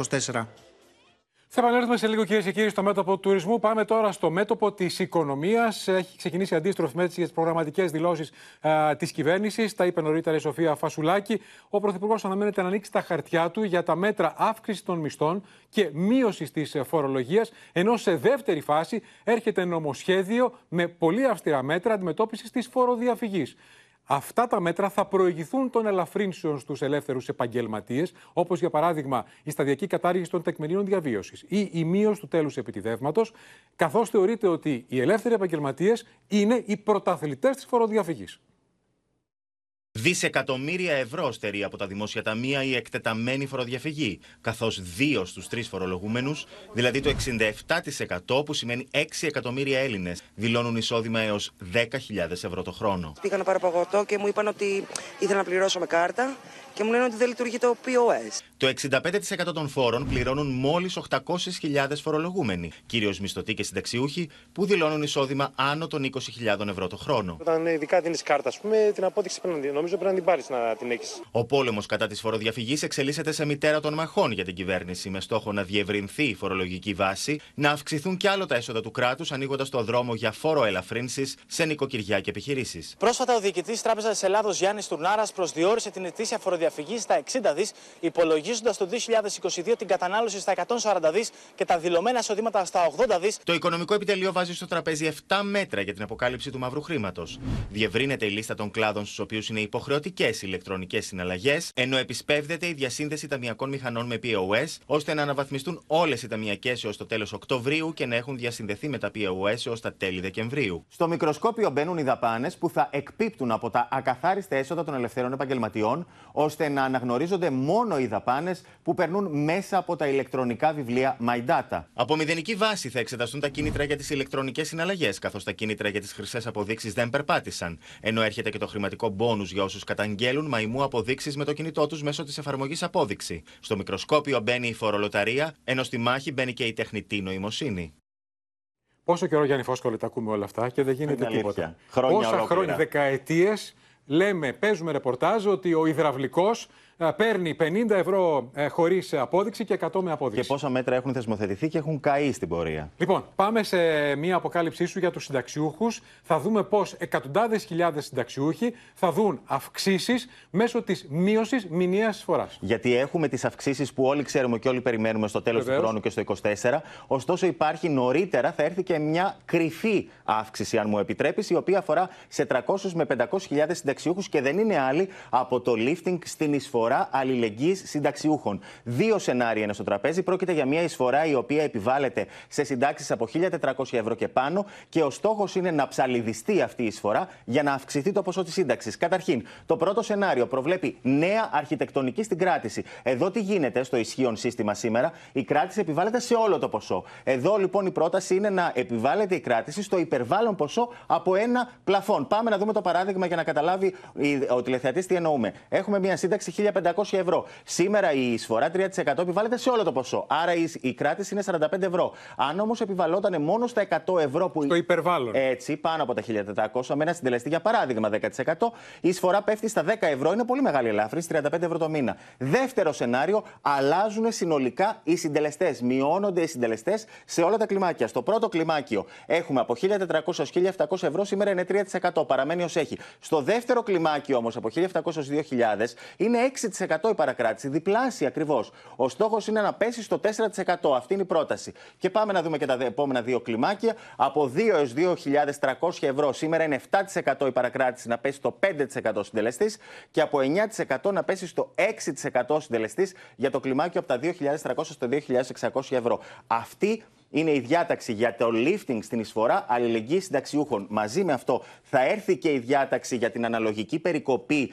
2024. Θα επανέλθουμε σε λίγο κυρίες και κύριοι στο μέτωπο του τουρισμού. Πάμε τώρα στο μέτωπο της οικονομίας. Έχει ξεκινήσει αντίστροφη μέτρηση για τις προγραμματικές δηλώσεις της κυβέρνησης. Τα είπε νωρίτερα η Σοφία Φασουλάκη. Ο Πρωθυπουργός αναμένεται να ανοίξει τα χαρτιά του για τα μέτρα αύξησης των μισθών και μείωσης της φορολογίας. Ενώ σε δεύτερη φάση έρχεται νομοσχέδιο με πολύ αυστηρά μέτρα αντιμετώπισης της φοροδιαφυγής. Αυτά τα μέτρα θα προηγηθούν των ελαφρύνσεων στους ελεύθερους επαγγελματίες, όπως για παράδειγμα η σταδιακή κατάργηση των τεκμηρίων διαβίωσης ή η μείωση του τέλους επιτιδεύματος, καθώς θεωρείται ότι οι ελεύθεροι επαγγελματίες είναι οι πρωταθλητές της φοροδιαφυγής. Δισεκατομμύρια ευρώ στερεί από τα δημόσια ταμεία η εκτεταμένη φοροδιαφυγή, καθώς δύο στους τρεις φορολογούμενους, δηλαδή το 67% που σημαίνει 6 εκατομμύρια Έλληνες, δηλώνουν εισόδημα έως 10.000 ευρώ το χρόνο. Πήγα να πάρω παγωτό και μου είπαν ότι ήθελα να πληρώσω με κάρτα και μου λένε ότι δεν λειτουργεί το POS. Το 65% των φόρων πληρώνουν μόλις 800.000 φορολογούμενοι, κυρίως μισθωτοί και συνταξιούχοι, που δηλώνουν εισόδημα άνω των 20.000 ευρώ το χρόνο. Όταν ειδικά δίνεις κάρτα, ας πούμε, την απόδειξη πρέπει να Νομίζω πρέπει να την πάρεις να την έχεις. Ο πόλεμος κατά της φοροδιαφυγής εξελίσσεται σε μητέρα των μαχών για την κυβέρνηση, με στόχο να διευρυνθεί η φορολογική βάση, να αυξηθούν κι άλλο τα έσοδα του κράτους, ανοίγοντας το δρόμο για φόρο ελαφρύνσης σε νοικοκυριά και επιχειρήσεις. Πρόσφατα, ο διοικητής της Τράπεζας της Ελλάδος Γιάννης Τουρνάρας προσδιορίσε την ετήσια φοροδιαφυγή στα 60 δις, υπολογίζοντας το 2022 την κατανάλωση στα 140 δις και τα δηλωμένα εισοδήματα στα 80 δις. Το Οικονομικό Επιτελείο βάζει στο τραπέζι 7 μέτρα για την αποκάλυψη του μαύρου χρήματος. Διευρύνεται η λίστα των κλάδων στους οποίους είναι υποχρεωτικές ηλεκτρονικές συναλλαγές, ενώ επισπεύδεται η διασύνδεση ταμιακών μηχανών με POS, ώστε να αναβαθμιστούν όλες οι ταμιακές έως το τέλος Οκτωβρίου και να έχουν διασυνδεθεί με τα POS έως τα τέλη Δεκεμβρίου. Στο μικροσκόπιο μπαίνουν οι δαπάνες που θα εκπίπτουν από τα ακαθάριστα έσοδα των ελευθερών επαγγελματιών, ώστε να αναγνωρίζονται μόνο οι δαπάνες που περνούν μέσα από τα ηλεκτρονικά βιβλία My Data. Από μηδενική βάση θα εξεταστούν τα κίνητρα για τις ηλεκτρονικές συναλλαγές, καθώς τα κίνητρα για τις χρυσές αποδείξεις δεν περπάτησαν. Ενώ έρχεται και το χρηματικό μπόνους για όσους καταγγέλουν μαϊμού αποδείξεις με το κινητό τους μέσω της εφαρμογής απόδειξη. Στο μικροσκόπιο μπαίνει η φορολοταρία, ενώ στη μάχη μπαίνει και η τεχνητή νοημοσύνη. Πόσο καιρό, Γιάννη Φόσκολε, τα ακούμε όλα αυτά και δεν γίνεται Είναι αλήθεια. τίποτα; Χρόνια Πόσα ολόκληρα. χρόνια, δεκαετίες, λέμε, παίζουμε ρεπορτάζ ότι ο υδραυλικός παίρνει 50 ευρώ χωρίς απόδειξη και 100 με απόδειξη. Και πόσα μέτρα έχουν θεσμοθετηθεί και έχουν καεί στην πορεία. Λοιπόν, πάμε σε μία αποκάλυψή σου για τους συνταξιούχους. Θα δούμε πώς εκατοντάδες χιλιάδες συνταξιούχοι θα δουν αυξήσεις μέσω της μείωσης μηνιαίας εισφορά. Γιατί έχουμε τις αυξήσεις που όλοι ξέρουμε και όλοι περιμένουμε στο τέλος του Βεβαίως. χρόνου και στο 24. Ωστόσο, υπάρχει νωρίτερα, θα έρθει και μια κρυφή αύξηση, αν μου επιτρέπεις, η οποία αφορά σε 300 με 500 χιλιάδες συνταξιούχους και δεν είναι άλλη από το lifting στην εισφορά αλληλεγγύης συνταξιούχων. Δύο σενάρια είναι στο τραπέζι. Πρόκειται για μια εισφορά η οποία επιβάλλεται σε συντάξεις από 1.400 ευρώ και πάνω και ο στόχος είναι να ψαλιδιστεί αυτή η εισφορά για να αυξηθεί το ποσό της σύνταξης. Καταρχήν, το πρώτο σενάριο προβλέπει νέα αρχιτεκτονική στην κράτηση. Εδώ τι γίνεται στο ισχύον σύστημα σήμερα, η κράτηση επιβάλλεται σε όλο το ποσό. Εδώ λοιπόν η πρόταση είναι να επιβάλλεται η κράτηση στο υπερβάλλον ποσό από ένα πλαφόν. Πάμε να δούμε το παράδειγμα για να καταλάβει η- ο τηλεθεατής τι εννοούμε. Έχουμε μια σύνταξη 1.500 ευρώ. Σήμερα η εισφορά 3% επιβάλλεται σε όλο το ποσό. Άρα η, η κράτηση είναι 45 ευρώ. Αν όμως επιβαλλόταν μόνο στα 100 ευρώ που. Στο υπερβάλλον. Έτσι, πάνω από τα 1.400, με ένα συντελεστή για παράδειγμα 10%, η εισφορά πέφτει στα 10 ευρώ. Είναι πολύ μεγάλη ελάφρυνση, 35 ευρώ το μήνα. Δεύτερο σενάριο, αλλάζουν συνολικά οι συντελεστές. Μειώνονται οι συντελεστές σε όλα τα κλιμάκια. Στο πρώτο κλιμάκιο έχουμε από 1.400 έως 1.700 ευρώ, σήμερα είναι 3%. Παραμένει ως έχει. Στο δεύτερο κλιμάκιο όμως, από 1.700 έως 2.000, είναι 6% η παρακράτηση. Διπλάσια ακριβώς. Ο στόχος είναι να πέσει στο 4%. Αυτή είναι η πρόταση. Και πάμε να δούμε και τα δε- επόμενα δύο κλιμάκια. Από 2 έως 2.300 ευρώ, σήμερα είναι 7% η παρακράτηση να πέσει στο 5% συντελεστής και από 9% να πέσει στο 6% συντελεστής για το κλιμάκιο από τα 2.300 στο 2.600 ευρώ. Αυτή είναι η διάταξη για το lifting στην εισφορά αλληλεγγύη συνταξιούχων. Μαζί με αυτό θα έρθει και η διάταξη για την αναλογική περικοπή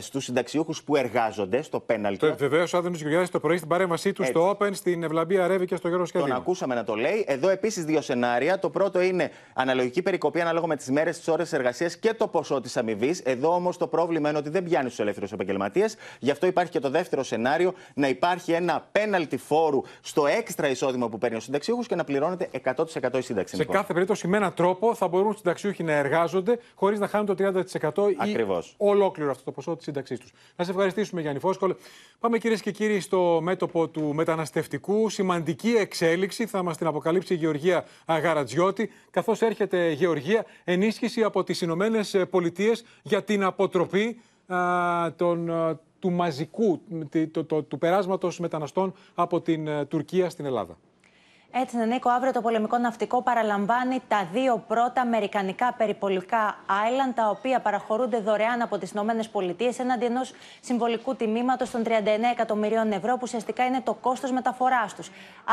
στους συνταξιούχους που εργάζονται, στο πέναλτι. Βεβαίω, ο Άδωνο Γεωργιάδης το πρωί στην παρέμβασή του στο Open, στην Ευλαμπία Ρεύη και στο Γιώργο Τον Σκαδίνο. ακούσαμε να το λέει. Εδώ επίσης δύο σενάρια. Το πρώτο είναι αναλογική περικοπή ανάλογα με τις μέρες, τις ώρες εργασίας και το ποσό της αμοιβή. Εδώ όμως το πρόβλημα είναι ότι δεν πιάνει στους ελεύθερους επαγγελματίες. Γι' αυτό υπάρχει και το δεύτερο σενάριο να υπάρχει ένα πέναλτι φόρου στο έξτρα εισόδημα που παίρνει ο συνταξιούχο και να πληρώνεται 100% η σύνταξη. Σε λοιπόν. κάθε περίπτωση, με έναν τρόπο θα μπορούν οι συνταξιούχοι να εργάζονται χωρίς να χάνουν το 30% ή Ακριβώς. ολόκληρο αυτό το ποσό της σύνταξής τους. Να σε ευχαριστήσουμε, Γιάννη Φόσκολε. Πάμε, κυρίες και κύριοι, στο μέτωπο του μεταναστευτικού. Σημαντική εξέλιξη θα μας την αποκαλύψει η Γεωργία Γαρατζιώτη. Καθώς έρχεται, Γεωργία, ενίσχυση από τις Ηνωμένες Πολιτείες για την αποτροπή α, των, α, του μαζικού, τη- το, το- του περάσματος μεταναστών από την ε, Τουρκία στην Ελλάδα. Έτσι, Νίκο, αύριο το πολεμικό ναυτικό παραλαμβάνει τα δύο πρώτα αμερικανικά περιπολικά island, τα οποία παραχωρούνται δωρεάν από τις ΗΠΑ έναντι ενός συμβολικού τιμήματος των 39 εκατομμυρίων ευρώ, που ουσιαστικά είναι το κόστος μεταφοράς τους.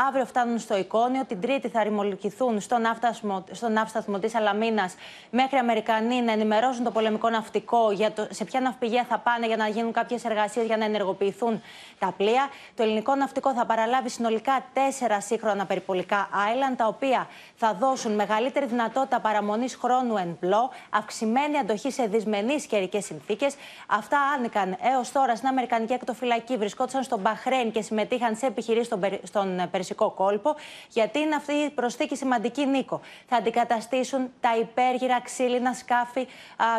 Αύριο φτάνουν στο Εικόνιο, την Τρίτη θα ρημολογηθούν στο ναύσταθμο, στο ναύσταθμο της Αλαμίνας, μέχρι οι Αμερικανοί να ενημερώσουν το πολεμικό ναυτικό για το, σε ποια ναυπηγεία θα πάνε για να γίνουν κάποιες εργασίες για να ενεργοποιηθούν τα πλοία. Το ελληνικό ναυτικό θα παραλάβει συνολικά τέσσερα σύγχρονα περιπολικά περιπολικά Island, τα οποία θα δώσουν μεγαλύτερη δυνατότητα παραμονής χρόνου εν πλώ, αυξημένη αντοχή σε δυσμενείς καιρικές συνθήκες. Αυτά άνοικαν έως τώρα στην Αμερικανική εκτοφυλακή, βρισκόντουσαν στον Μπαχρέιν και συμμετείχαν σε επιχειρήσεις στον, στον Περσικό κόλπο. Γιατί είναι αυτή η προσθήκη σημαντική, Νίκο. Θα αντικαταστήσουν τα υπέργυρα ξύλινα σκάφη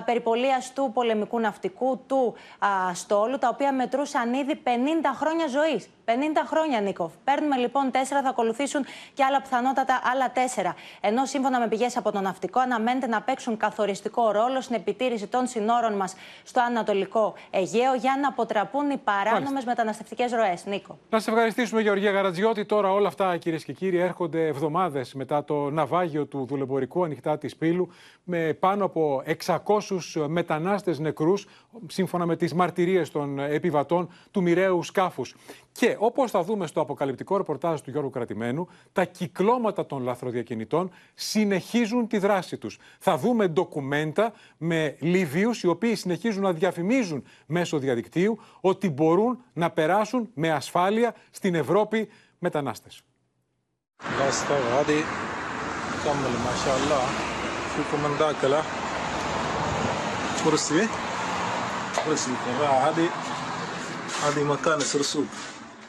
περιπολίας του πολεμικού ναυτικού, του α, στόλου, τα οποία μετρούσαν ήδη 50 χρόνια ζωής. 50 χρόνια, Νίκο. Παίρνουμε λοιπόν 4, θα ακολουθήσουν και άλλα πιθανότατα άλλα 4. Ενώ σύμφωνα με πηγές από το ναυτικό, αναμένεται να παίξουν καθοριστικό ρόλο στην επιτήρηση των συνόρων μας στο Ανατολικό Αιγαίο για να αποτραπούν οι παράνομες μεταναστευτικές ροές. Νίκο. Να σε ευχαριστήσουμε, Γεωργία Γαρατζιώτη. Τώρα όλα αυτά, κυρίες και κύριοι, έρχονται εβδομάδες μετά το ναυάγιο του δουλεμπορικού ανοιχτά της Πύλου με πάνω από 600 μετανάστες νεκρούς, σύμφωνα με τις μαρτυρίες των επιβατών του μοιραίου σκάφους. Και όπως θα δούμε στο αποκαλυπτικό ρεπορτάζ του Γιώργου Κρατημένου, τα κυκλώματα των λαθροδιακινητών συνεχίζουν τη δράση τους. Θα δούμε ντοκουμέντα με Λίβιου οι οποίοι συνεχίζουν να διαφημίζουν μέσω διαδικτύου ότι μπορούν να περάσουν με ασφάλεια στην Ευρώπη μετανάστες.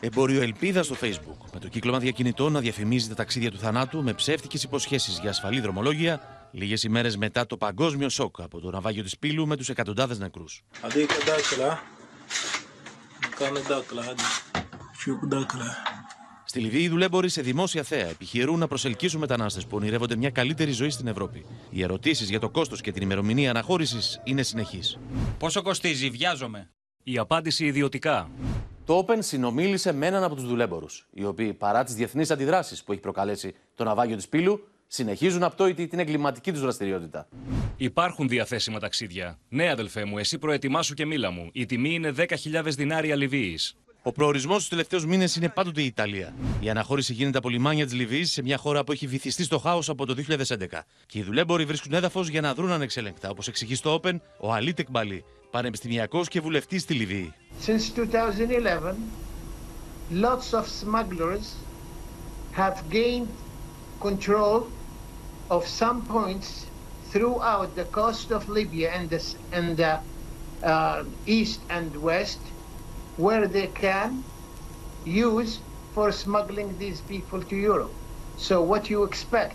Εμπόριο ελπίδα στο Facebook. Με το κύκλωμα διακινητών να διαφημίζει τα ταξίδια του θανάτου με ψεύτικες υποσχέσεις για ασφαλή δρομολόγια, λίγες ημέρες μετά το παγκόσμιο σοκ από το ναυάγιο της Πύλου με τους εκατοντάδες νεκρούς. Στη Λιβύη, οι δουλέμποροι σε δημόσια θέα επιχειρούν να προσελκύσουν μετανάστες που ονειρεύονται μια καλύτερη ζωή στην Ευρώπη. Οι ερωτήσεις για το κόστος και την ημερομηνία αναχώρησης είναι συνεχείς. Πόσο κοστίζει, βιάζομαι. Η απάντηση ιδιωτικά. Το Open συνομίλησε με έναν από τους δουλέμπορους, οι οποίοι παρά τις διεθνείς αντιδράσεις που έχει προκαλέσει το ναυάγιο της Πύλου, συνεχίζουν απτόητη την εγκληματική τους δραστηριότητα. Υπάρχουν διαθέσιμα ταξίδια. Ναι, αδελφέ μου, εσύ προετοιμάσου και μίλα μου. Η τιμή είναι 10.000 δινάρια Λιβύης. Ο προορισμός του τελευταίους μήνες είναι πάντοτε η Ιταλία. Η αναχώρηση γίνεται από λιμάνια της Λιβύης σε μια χώρα που έχει βυθιστεί στο χάος από το 2011. Και οι δουλέμποροι βρίσκουν έδαφος για να δρουν ανεξέλεγκτα, όπως εξηγεί στο Open ο Αλή Τεκμπαλή, πανεπιστημιακό και βουλευτή στη Λιβύη. Since 2011, lots of smugglers have gained control of some points throughout the coast of Libya and the, and the uh, east and west where they can use for smuggling these people to Europe. So what you expect?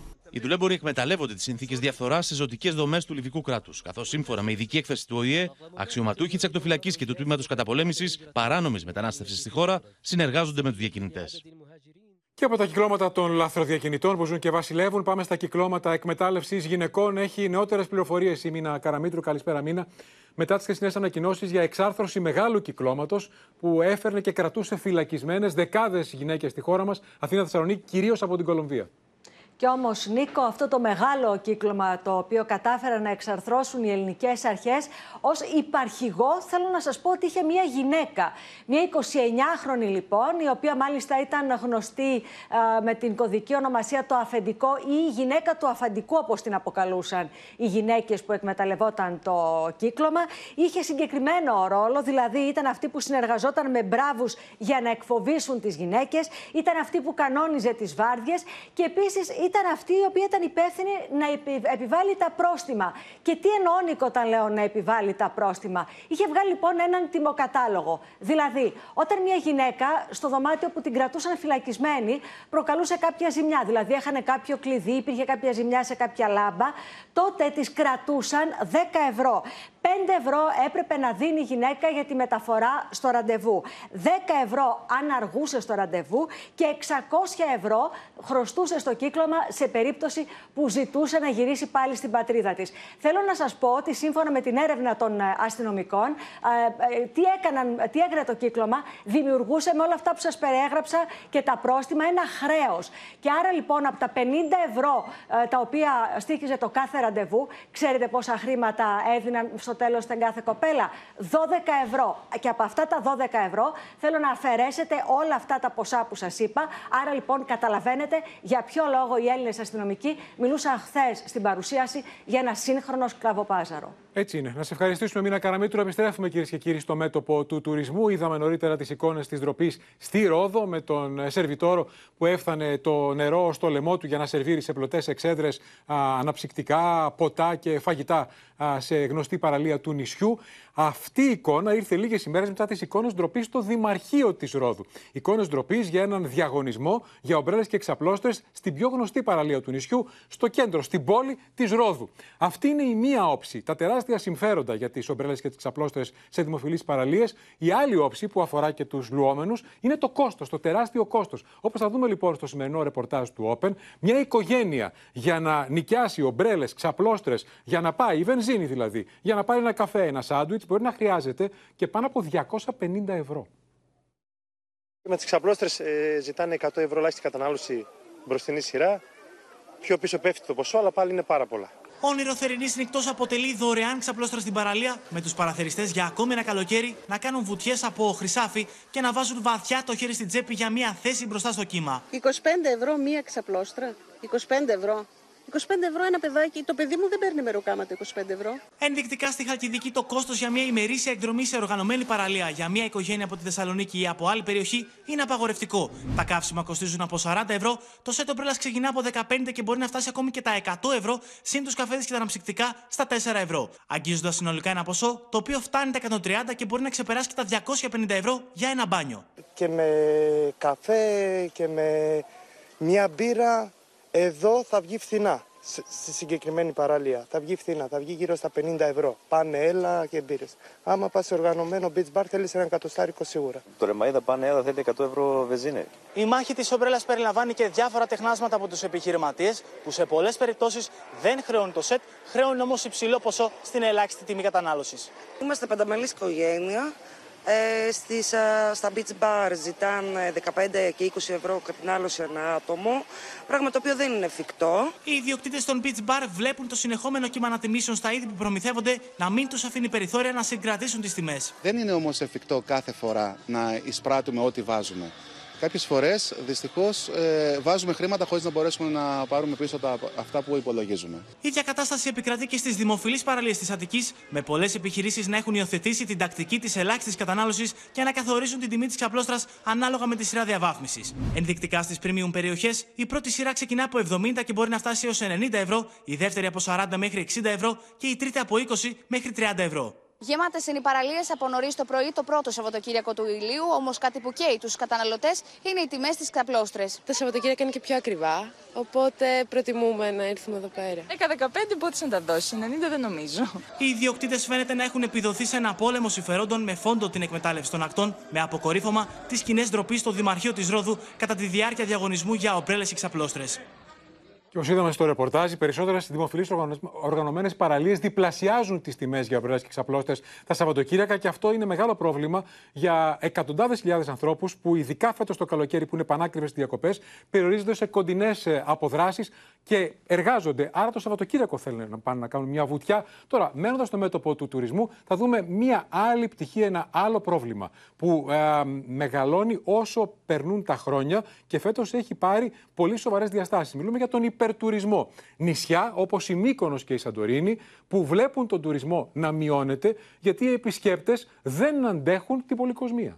Οι δουλέμποροι εκμεταλλεύονται τις συνθήκες διαφθοράς στι ζωτικές δομές του λιβικού κράτους, καθώς σύμφωνα με ειδική έκθεση του ΟΗΕ, αξιωματούχοι της ακτοφυλακής και του τμήματος καταπολέμησης παράνομης μετανάστευσης στη χώρα συνεργάζονται με τους διακινητές. Και από τα κυκλώματα των λαθροδιακινητών που ζουν και βασιλεύουν, πάμε στα κυκλώματα εκμετάλλευσης γυναικών. Έχει νεότερες πληροφορίες η Μίνα Καραμίτρου. Καλησπέρα, Μίνα. Μετά τις χθεσινές ανακοινώσεις για εξάρθρωση μεγάλου κυκλώματος που έφερνε και κρατούσε φυλακισμένες δεκάδες γυναίκες στη χώρα μας, Αθήνα Θεσσαλονίκη, κυρίως από την Κολομβία. Και όμως, Νίκο, αυτό το μεγάλο κύκλωμα το οποίο κατάφεραν να εξαρθρώσουν οι ελληνικές αρχές, ως υπαρχηγό, θέλω να σας πω ότι είχε μία γυναίκα. Μία 29χρονη λοιπόν, η οποία μάλιστα ήταν γνωστή με την κωδική ονομασία το αφεντικό ή η γυναίκα του αφεντικού, όπως την αποκαλούσαν οι γυναίκες που εκμεταλλευόταν το κύκλωμα. Είχε συγκεκριμένο ρόλο, δηλαδή ήταν αυτή που συνεργαζόταν με μπράβους για να εκφοβήσουν τις γυναίκες, ήταν αυτή που κανόνιζε τις βάρδιες και επίσης ήταν αυτή η οποία ήταν υπεύθυνη να επιβάλλει τα πρόστιμα. Και τι εννοώ, Νίκο, όταν λέω να επιβάλλει τα πρόστιμα; Είχε βγάλει λοιπόν έναν τιμοκατάλογο. Δηλαδή, όταν μια γυναίκα στο δωμάτιο που την κρατούσαν φυλακισμένη προκαλούσε κάποια ζημιά, δηλαδή έχανε κάποιο κλειδί, υπήρχε κάποια ζημιά σε κάποια λάμπα, τότε της κρατούσαν 10 ευρώ. 5 ευρώ έπρεπε να δίνει η γυναίκα για τη μεταφορά στο ραντεβού. 10 ευρώ αν αργούσε στο ραντεβού και 600 ευρώ χρωστούσε στο κύκλωμα σε περίπτωση που ζητούσε να γυρίσει πάλι στην πατρίδα της. Θέλω να σας πω ότι σύμφωνα με την έρευνα των ε, αστυνομικών, ε, ε, τι, έκαναν, τι έκανε το κύκλωμα, δημιουργούσε με όλα αυτά που σας περιέγραψα και τα πρόστιμα ένα χρέος. Και άρα λοιπόν από τα 50 ευρώ τα οποία στήχιζε το κάθε ραντεβού, ξέρετε πόσα χρήματα έδιναν στο τέλος στην κάθε κοπέλα. 12 ευρώ. Και από αυτά τα 12 ευρώ θέλω να αφαιρέσετε όλα αυτά τα ποσά που σας είπα. Άρα λοιπόν καταλαβαίνετε για ποιο λόγο οι Έλληνες αστυνομικοί μιλούσαν χθες στην παρουσίαση για ένα σύγχρονο σκλαβοπάζαρο. Έτσι είναι. Να σε ευχαριστήσουμε, Μίνα Καραμίτρου. Επιστρέφουμε, κυρίες και κύριοι, στο μέτωπο του τουρισμού. Είδαμε νωρίτερα τις εικόνες της ντροπής στη Ρόδο με τον σερβιτόρο που έφτανε το νερό στο λαιμό του για να σερβίρει σε πλωτές εξέδρες αναψυκτικά, ποτά και φαγητά σε γνωστή παραλία του νησιού. Αυτή η εικόνα ήρθε λίγες ημέρες μετά τις εικόνες ντροπής στο Δημαρχείο της Ρόδου. Εικόνες ντροπής για έναν διαγωνισμό για ομπρέλες και εξαπλώστες στην πιο γνωστή παραλία του νησιού, στο κέντρο, στην πόλη της Ρόδου. Αυτή είναι η μία όψη. Τα τεράστια συμφέροντα για τις ομπρέλες και τις εξαπλώστες σε δημοφιλείς παραλίες. Η άλλη όψη που αφορά και τους λουόμενους είναι το κόστος, το τεράστιο κόστος. Όπως θα δούμε λοιπόν στο σημερινό ρεπορτάζ του Open, μια οικογένεια για να νοικιάσει ομπρέλες, ξαπλώστρες, για να πάει, η βενζίνη δηλαδή, για να πάρει ένα καφέ, ένα σάντουιτς, μπορεί να χρειάζεται και πάνω από 250 ευρώ. Με τις ξαπλώστρες ε, ζητάνε 100 ευρώ ελάχιστη κατανάλωση μπροστινή σειρά. Πιο πίσω πέφτει το ποσό, αλλά πάλι είναι πάρα πολλά. Όνειρο θερινής νυχτός αποτελεί δωρεάν ξαπλώστρα στην παραλία, με τους παραθεριστές για ακόμη ένα καλοκαίρι να κάνουν βουτιές από χρυσάφι και να βάζουν βαθιά το χέρι στην τσέπη για μια θέση μπροστά στο κύμα. 25 ευρώ μία ξαπλώστρα. 25 ευρώ. 25 ευρώ ένα παιδάκι. Το παιδί μου δεν παίρνει μεροκάματα 25 ευρώ. Ενδεικτικά στη Χαλκιδική το κόστος για μια ημερήσια εκδρομή σε οργανωμένη παραλία για μια οικογένεια από τη Θεσσαλονίκη ή από άλλη περιοχή είναι απαγορευτικό. Τα καύσιμα κοστίζουν από 40 ευρώ, το σέτο πρέλας ξεκινά από 15 και μπορεί να φτάσει ακόμη και τα 100 ευρώ, συν τους καφέδες και τα αναψυκτικά στα 4 ευρώ. Αγγίζοντας συνολικά ένα ποσό το οποίο φτάνει τα 130 και μπορεί να ξεπεράσει και τα 250 ευρώ για ένα μπάνιο. Και με καφέ και με μια μπύρα εδώ θα βγει φθηνά στη συγκεκριμένη παραλία. Θα βγει φθηνά, θα βγει γύρω στα 50 ευρώ. Πάνε έλα και μπύρε. Άμα πας σε οργανωμένο beach bar, θέλεις ένα εκατοστάρικο σίγουρα. Το ρεμαίδα πάνε έλα θέλει 100 ευρώ βεζίνη. Η μάχη της ομπρέλας περιλαμβάνει και διάφορα τεχνάσματα από τους επιχειρηματίες που σε πολλές περιπτώσεις δεν χρεώνουν το σετ, χρεώνουν όμως υψηλό ποσό στην ελάχιστη τιμή κατανάλωσης. Είμαστε πενταμελής οικογένεια. Ε, στις, στα beach bar ζητάνε 15 και 20 ευρώ κατανάλωση ένα άτομο, πράγμα το οποίο δεν είναι εφικτό. Οι ιδιοκτήτες των beach bar βλέπουν το συνεχόμενο κύμα ανατιμήσεων στα είδη που προμηθεύονται να μην τους αφήνει περιθώρια να συγκρατήσουν τις τιμές. Δεν είναι όμως εφικτό κάθε φορά να εισπράττουμε ό,τι βάζουμε. Κάποιες φορές δυστυχώς ε, βάζουμε χρήματα χωρίς να μπορέσουμε να πάρουμε πίσω τα, αυτά που υπολογίζουμε. Η ίδια κατάσταση επικρατεί και στις δημοφιλείς παραλίες της Αττικής, με πολλές επιχειρήσεις να έχουν υιοθετήσει την τακτική της ελάχιστης κατανάλωσης και να καθορίζουν την τιμή της ξαπλώστρας ανάλογα με τη σειρά διαβάθμισης. Ενδεικτικά στις premium περιοχές, η πρώτη σειρά ξεκινά από 70 και μπορεί να φτάσει έως 90 ευρώ, η δεύτερη από 40 μέχρι 60 ευρώ και η τρίτη από 20 μέχρι 30 ευρώ. Γεμάτες είναι οι παραλίες από νωρίς το πρωί το πρώτο Σαββατοκύριακο του ηλίου. Όμως κάτι που καίει τους καταναλωτές είναι οι τιμές στις ξαπλώστρες. Τα Σαββατοκύριακα είναι και πιο ακριβά. Οπότε προτιμούμε να έρθουμε εδώ πέρα. Έκα 15 πότε να τα δώσει, 90 δεν νομίζω. Οι ιδιοκτήτες φαίνεται να έχουν επιδοθεί σε ένα πόλεμο συμφερόντων με φόντο την εκμετάλλευση των ακτών, με αποκορύφωμα τις κοινές ντροπή στο Δημαρχείο της Ρόδου κατά τη διάρκεια διαγωνισμού για ομπρέλες και ξαπλώστρες. Και όπω είδαμε στο ρεπορτάζ, οι περισσότερε δημοφιλείς οργανωμένες παραλίες διπλασιάζουν τις τιμές για ομπρέλε και ξαπλώστες τα Σαββατοκύριακα και αυτό είναι μεγάλο πρόβλημα για εκατοντάδες χιλιάδες ανθρώπους που, ειδικά φέτος το καλοκαίρι που είναι πανάκριβες διακοπές, περιορίζονται σε κοντινές ε, αποδράσεις και εργάζονται. Άρα το Σαββατοκύριακο θέλουν να πάνε να κάνουν μια βουτιά. Τώρα, μένοντας στο μέτωπο του τουρισμού, θα δούμε μια άλλη πτυχή, ένα άλλο πρόβλημα που ε, μεγαλώνει όσο περνούν τα χρόνια και φέτος έχει πάρει πολύ σοβαρές διαστάσεις. Μιλούμε για τον υπερτουρισμό. Νησιά όπως η Μύκονος και η Σαντορίνη που βλέπουν τον τουρισμό να μειώνεται γιατί οι επισκέπτες δεν αντέχουν την πολυκοσμία.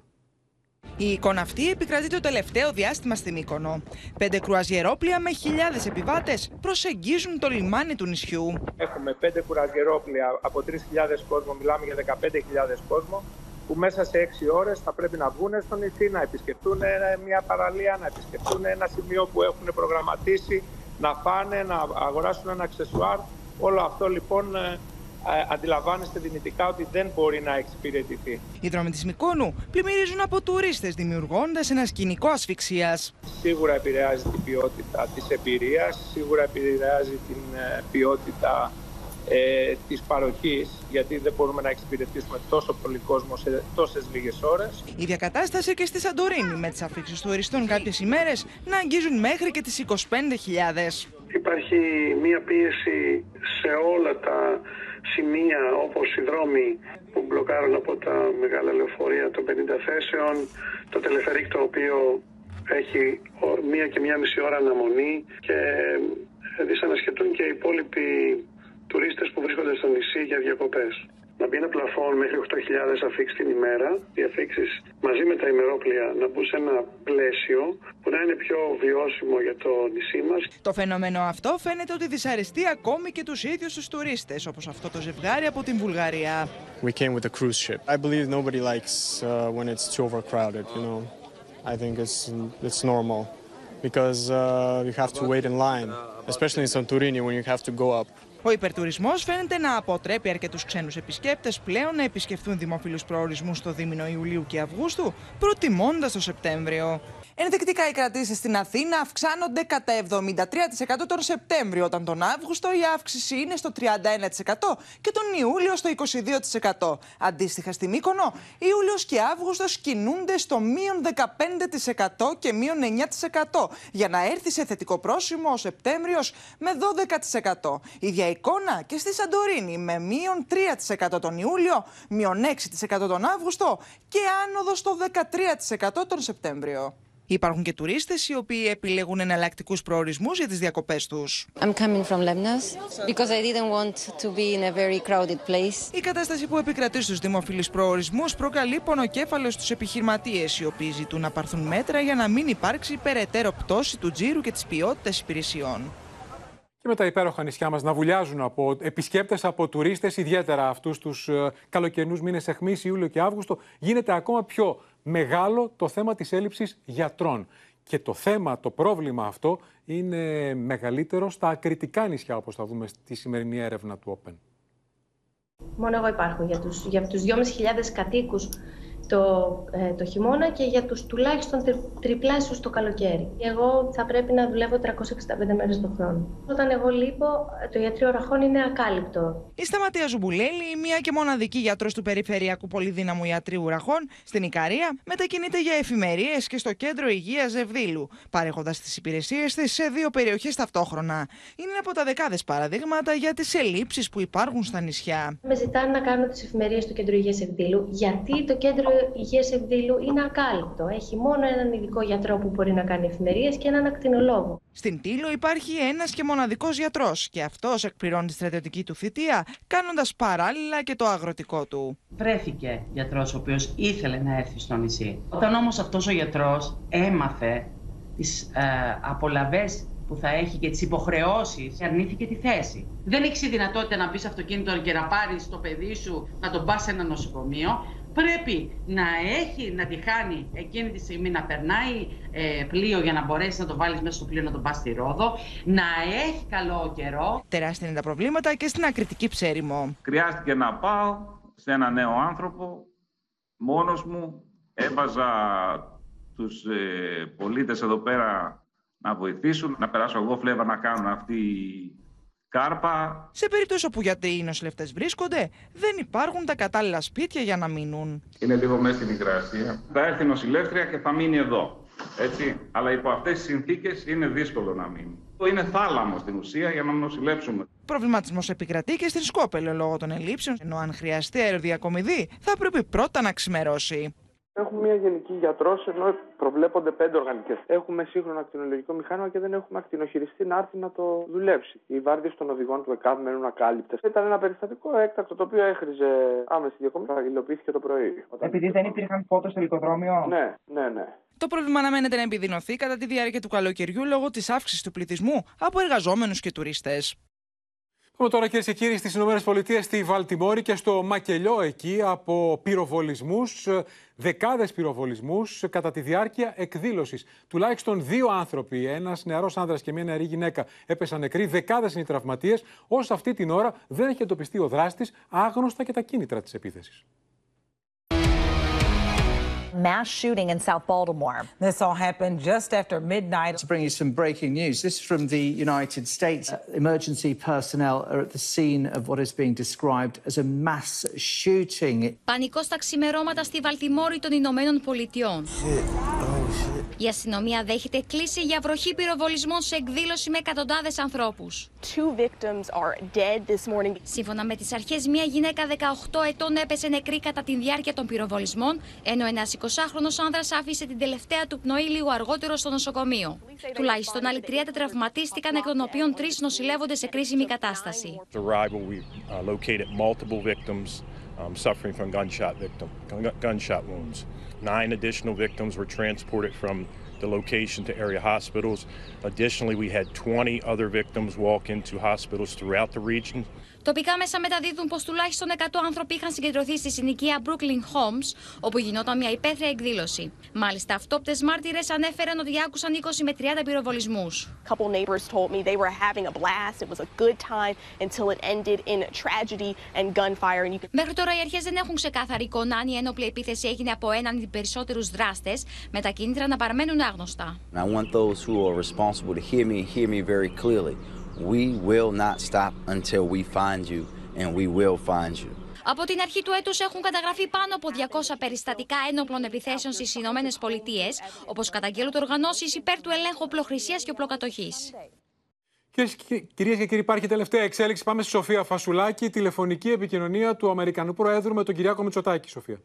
Η εικόνα αυτή επικρατεί το τελευταίο διάστημα στη Μύκονο. Πέντε κρουαζιερόπλια με χιλιάδες επιβάτες προσεγγίζουν το λιμάνι του νησιού. Έχουμε πέντε κρουαζιερόπλια από 3.000 κόσμο, μιλάμε για 15.000 κόσμο, που μέσα σε 6 ώρες θα πρέπει να βγουν στο νησί, να επισκεφτούν μια παραλία, να επισκεφτούν ένα σημείο που έχουν προγραμματίσει, να φάνε, να αγοράσουν ένα αξεσουάρ. Όλο αυτό λοιπόν ε, αντιλαμβάνεστε δυνητικά ότι δεν μπορεί να εξυπηρετηθεί. Οι δρόμοι της Μικόνου πλημμυρίζουν από τουρίστες, δημιουργώντας ένα σκηνικό ασφυξίας. Σίγουρα επηρεάζει την ποιότητα της εμπειρίας, σίγουρα επηρεάζει την ποιότητα ε, της παροχής, γιατί δεν μπορούμε να εξυπηρετήσουμε τόσο πολύ κόσμο σε τόσες λίγες ώρες. Η διακατάσταση και στη Σαντορίνη με τις αφήξεις τουριστών κάποιες ημέρες να αγγίζουν μέχρι και τις 25.000. Υπάρχει μία πίεση σε όλα τα σημεία όπως οι δρόμοι που μπλοκάρουν από τα μεγάλα λεωφορεία των 50 θέσεων, το τελεφερίκ το οποίο έχει μία και μία μισή ώρα αναμονή και δυσανασχετούν και οι υπόλοιποι τουρίστες που βρίσκονται στο νησί για διακοπές. Να μπει ένα πλαφόν μέχρι 8.000 αφήξεις την ημέρα, οι αφήξεις μαζί με τα ημερόπλια να μπουν σε ένα πλαίσιο που να είναι πιο βιώσιμο για το νησί μας. Το φαινόμενο αυτό φαίνεται ότι δυσαρεστεί ακόμη και τους ίδιους τους τουρίστες, όπως αυτό το ζευγάρι από την Βουλγαρία. We came with a cruise ship. I believe nobody likes uh, when it's too overcrowded, you know. I think it's, it's normal because uh, you have to wait in line, especially in Santorini when you have to go up. Ο υπερτουρισμός φαίνεται να αποτρέπει αρκετούς ξένους επισκέπτες πλέον να επισκεφθούν δημοφιλούς προορισμούς στο δίμηνο Ιουλίου και Αυγούστου, προτιμώντας το Σεπτέμβριο. Ενδεικτικά οι κρατήσεις στην Αθήνα αυξάνονται κατά 73% τον Σεπτέμβριο, όταν τον Αύγουστο η αύξηση είναι στο 31% και τον Ιούλιο στο 22%. Αντίστοιχα στη Μύκονο, Ιούλιος και Αύγουστος κινούνται στο μείον 15% και μείον 9% για να έρθει σε θετικό πρόσημο ο Σεπτέμβριος με 12%. Ίδια εικόνα και στη Σαντορίνη με μείον 3% τον Ιούλιο, μείον 6% τον Αύγουστο και άνοδος στο 13% τον Σεπτέμβριο. Υπάρχουν και τουρίστες οι οποίοι επιλέγουν εναλλακτικούς προορισμούς για τις διακοπές τους. Η κατάσταση που επικρατεί στους δημοφιλείς προορισμούς προκαλεί πονοκέφαλο στους επιχειρηματίες, οι οποίοι ζητούν να πάρθουν μέτρα για να μην υπάρξει περαιτέρω πτώση του τζίρου και της ποιότητας υπηρεσιών και με τα υπέροχα νησιά μας να βουλιάζουν από επισκέπτες, από τουρίστες, ιδιαίτερα αυτούς τους ε, καλοκαιρινού μήνες εχμής, Ιούλιο και Αύγουστο, γίνεται ακόμα πιο μεγάλο το θέμα της έλλειψης γιατρών. Και το θέμα, το πρόβλημα αυτό είναι μεγαλύτερο στα ακριτικά νησιά, όπως θα δούμε στη σημερινή έρευνα του Open. Μόνο εγώ υπάρχω για τους, για τους 2.500 κατοίκους το, ε, το χειμώνα και για τους τουλάχιστον τρι, τριπλάσιους το καλοκαίρι. Εγώ θα πρέπει να δουλεύω 365 μέρες το χρόνο. Όταν εγώ λείπω, το ιατρείο ραχών είναι ακάλυπτο. Η Σταματία Ζουμπουλέλη, η μία και μοναδική γιατρός του Περιφερειακού Πολυδύναμου Ιατρίου Ραχών στην Ικαρία, μετακινείται για εφημερίες και στο κέντρο υγείας Ζευδίλου, παρέχοντας τις υπηρεσίες της σε δύο περιοχές ταυτόχρονα. Είναι από τα δεκάδες παραδείγματα για τις ελλείψεις που υπάρχουν στα νησιά. Με ζητάνε να κάνω τις εφημερίες στο κέντρο υγείας Ζευδίλου, γιατί το κέντρο υγεία εκδήλου είναι ακάλυπτο. Έχει μόνο έναν ειδικό γιατρό που μπορεί να κάνει εφημερίες και έναν ακτινολόγο. Στην Τήλο υπάρχει ένας και μοναδικός γιατρός και αυτός εκπληρώνει τη στρατιωτική του θητεία, κάνοντας παράλληλα και το αγροτικό του. Βρέθηκε γιατρός ο οποίος ήθελε να έρθει στο νησί. Όταν όμως αυτός ο γιατρός έμαθε τις ε, απολαυέ που θα έχει και τις υποχρεώσεις, αρνήθηκε τη θέση. Δεν έχει δυνατότητα να μπει σε αυτοκίνητο και να πάρει το παιδί σου να τον πας σε ένα νοσοκομείο πρέπει να έχει, να τη χάνει εκείνη τη στιγμή να περνάει ε, πλοίο για να μπορέσει να το βάλεις μέσα στο πλοίο να τον πας στη Ρόδο, να έχει καλό καιρό. Τεράστια είναι τα προβλήματα και στην ακριτική ψέριμο. Χρειάστηκε να πάω σε ένα νέο άνθρωπο, μόνος μου, έβαζα τους ε, πολίτες εδώ πέρα να βοηθήσουν, να περάσω εγώ φλέβα να κάνουν αυτή κάρπα. Σε περίπτωση όπου γιατροί οι νοσηλευτές βρίσκονται, δεν υπάρχουν τα κατάλληλα σπίτια για να μείνουν. Είναι λίγο μέσα στην υγρασία. Θα έρθει η νοσηλεύτρια και θα μείνει εδώ. Έτσι. Αλλά υπό αυτές τις συνθήκες είναι δύσκολο να μείνει. Είναι θάλαμο στην ουσία για να νοσηλεύσουμε. Προβληματισμός επικρατεί και στην Σκόπελο λόγω των ελλείψεων, ενώ αν χρειαστεί αεροδιακομιδή θα πρέπει πρώτα να ξημερώσει. Έχουμε μια γενική γιατρός, ενώ προβλέπονται πέντε οργανικές. Έχουμε σύγχρονο ακτινολογικό μηχάνημα και δεν έχουμε ακτινοχειριστή να έρθει να το δουλέψει. Οι βάρδιες των οδηγών του ΕΚΑΒ μένουν ακάλυπτες. Ήταν ένα περιστατικό έκτακτο το οποίο έχριζε άμεση διακομιδή. Υλοποιήθηκε το πρωί. Επειδή δεν υπήρχαν φώτα στο λικοδρόμιο. Ναι, ναι, ναι. Το πρόβλημα αναμένεται να επιδεινωθεί κατά τη διάρκεια του καλοκαιριού λόγω της αύξησης του πληθυσμού από εργαζόμενους και τουρίστες. Πάμε τώρα κυρίες και κύριοι στις ΗΠΑ, στη Βαλτιμόρη και στο Μακελιό εκεί από πυροβολισμούς, δεκάδες πυροβολισμούς κατά τη διάρκεια εκδήλωσης. Τουλάχιστον δύο άνθρωποι, ένας νεαρός άνδρας και μια νεαρή γυναίκα, έπεσαν νεκροί, δεκάδες είναι οι τραυματίες. Ω αυτή την ώρα δεν έχει εντοπιστεί ο δράστης, άγνωστα και τα κίνητρα της επίθεσης. Mass shooting in South Baltimore. This all happened just after midnight. To bring you some breaking news, this is from the United States. Uh, emergency personnel are at the scene of what is being described as a mass shooting. Πανικό στα ξημερώματα στη Βαλτιμόρη των Ηνωμένων Πολιτειών. Η αστυνομία δέχεται κλίση για βροχή πυροβολισμών σε εκδήλωση με εκατοντάδες ανθρώπους. Σύμφωνα με τις αρχές, μια γυναίκα 18 ετών έπεσε νεκρή κατά τη διάρκεια των πυροβολισμών, ενώ ένας 20χρονο άνδρας άφησε την τελευταία του πνοή λίγο αργότερο στο νοσοκομείο. Τουλάχιστον άλλοι 30 τραυματίστηκαν, εκ των οποίων τρει νοσηλεύονται σε κρίσιμη κατάσταση. Um, suffering from gunshot victim, gunshot wounds. Nine additional victims were transported from the location to area hospitals. Additionally, we had 20 other victims walk into hospitals throughout the region. Τοπικά μέσα μεταδίδουν πως τουλάχιστον 100 άνθρωποι είχαν συγκεντρωθεί στη συνοικία Brooklyn Homes, όπου γινόταν μια υπαίθρια εκδήλωση. Μάλιστα, αυτόπτες μάρτυρες ανέφεραν ότι άκουσαν 20 με 30 πυροβολισμούς. Μέχρι τώρα οι αρχές δεν έχουν ξεκάθαρη εικόνα αν η ένοπλη επίθεση έγινε από έναν ή περισσότερους δράστες, με τα κίνητρα να παραμένουν άγνωστα. I want those who are responsible to hear me hear me very clearly. We will not stop until we find you, and we will find you. Από την αρχή του έτους έχουν καταγραφεί πάνω από 200 περιστατικά ένοπλων επιθέσεων στις Ηνωμένες Πολιτείες, όπως καταγγέλλονται οργανώσεις υπέρ του ελέγχου οπλοχρησίας και οπλοκατοχής. Κυρίες και κύριοι, υπάρχει τελευταία εξέλιξη. Πάμε στη Σοφία Φασουλάκη. Τηλεφωνική επικοινωνία του Αμερικανού Προέδρου με τον Κυριάκο Μητσοτάκη. Σοφία.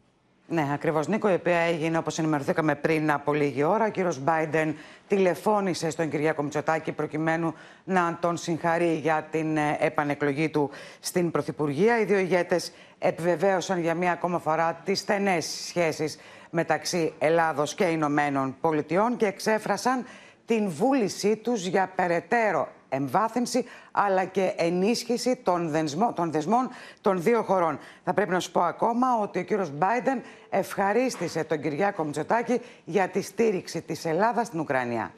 Ναι, ακριβώς. Νίκο, η οποία έγινε όπως ενημερωθήκαμε πριν από λίγη ώρα. Ο κύριος Μπάιντεν τηλεφώνησε στον Κυριάκο Μητσοτάκη προκειμένου να τον συγχαρεί για την ε, επανεκλογή του στην Πρωθυπουργία. Οι δύο ηγέτες επιβεβαίωσαν για μία ακόμα φορά τις στενές σχέσεις μεταξύ Ελλάδος και Ηνωμένων Πολιτειών και εξέφρασαν την βούλησή τους για περαιτέρω εμβάθυνση αλλά και ενίσχυση των, δεσμών των, δεσμών των δύο χωρών. Θα πρέπει να σου πω ακόμα ότι ο κύριος Μπάιντεν ευχαρίστησε τον Κυριάκο Μητσοτάκη για τη στήριξη της Ελλάδας στην Ουκρανία.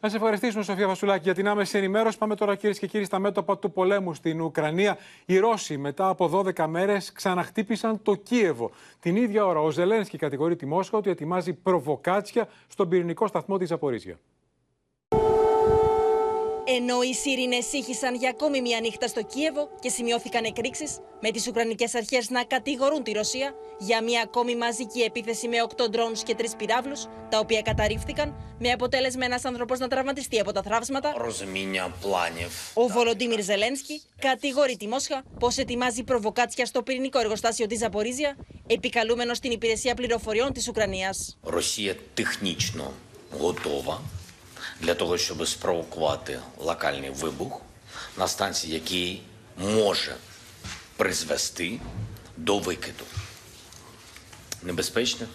Να σε ευχαριστήσουμε, Σοφία Βασουλάκη, για την άμεση ενημέρωση. Πάμε τώρα, κυρίες και κύριοι, στα μέτωπα του πολέμου στην Ουκρανία. Οι Ρώσοι, μετά από 12 μέρες, ξαναχτύπησαν το Κίεβο. Την ίδια ώρα, ο Ζελένσκι κατηγορεί τη Μόσχα ότι ετοιμάζει προβοκάτσια στον πυρηνικό σταθμό της Ζαπορίζια. Ενώ οι Σύριοι εσύχησαν για ακόμη μία νύχτα στο Κίεβο και σημειώθηκαν εκρήξεις, με τις Ουκρανικές αρχές να κατηγορούν τη Ρωσία για μία ακόμη μαζική επίθεση με 8 ντρόνου και 3 πυράβλους, τα οποία καταρρίφθηκαν, με αποτέλεσμα ένας άνθρωπος να τραυματιστεί από τα θράψματα. Ο Βολοντίμιρ Ζελένσκι κατηγορεί τη Μόσχα πως ετοιμάζει προβοκάτσια στο πυρηνικό εργοστάσιο της Ζαπορίζια, επικαλούμενο στην υπηρεσία πληροφοριών της Ουκρανίας. Ρωσία τεχνично для того, щоб спровокувати локальний вибух на станції, який може призвести до викиду небезпечних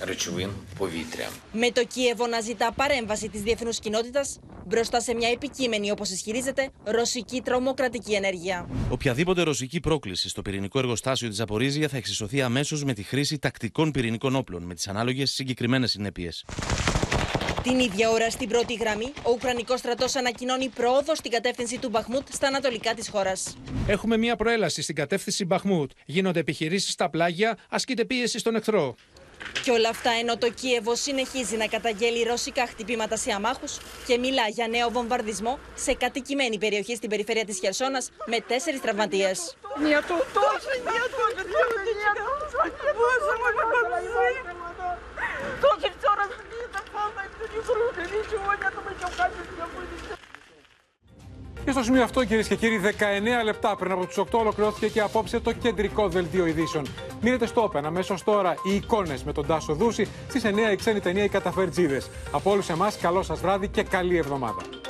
ρητσουίν повітря. Με το Κίεβο να ζητά παρέμβαση τη διεθνού κοινότητα μπροστά σε μια επικείμενη, όπω ισχυρίζεται, ρωσική τρομοκρατική ενέργεια. Οποιαδήποτε ρωσική πρόκληση στο πυρηνικό εργοστάσιο τη Ζαπορίζια θα εξισωθεί αμέσω με τη χρήση τακτικών πυρηνικών όπλων, με τι ανάλογε συγκεκριμένε συνέπειε. Την ίδια ώρα στην πρώτη γραμμή, ο Ουκρανικός στρατός ανακοινώνει πρόοδο στην κατεύθυνση του Μπαχμούτ στα ανατολικά της χώρας. Έχουμε μια προέλαση στην κατεύθυνση Μπαχμούτ. Γίνονται επιχειρήσεις στα πλάγια, ασκείται πίεση στον εχθρό. Και όλα αυτά ενώ το Κίεβο συνεχίζει να καταγγέλει ρωσικά χτυπήματα σε αμάχους και μιλά για νέο βομβαρδισμό σε κατοικημένη περιοχή στην περιφέρεια της Χερσόνας με τέσσερις τραυματίες. Και στο σημείο αυτό, κυρίες και κύριοι, 19 λεπτά πριν από του 8 ολοκληρώθηκε και απόψε το κεντρικό δελτίο ειδήσεων. Μείνετε στο Open αμέσως τώρα οι εικόνες με τον Τάσο Δούση στις 9 η ξένη ταινία Οι Καταφερτζίδες. Από όλους εμάς, καλό σας βράδυ και καλή εβδομάδα.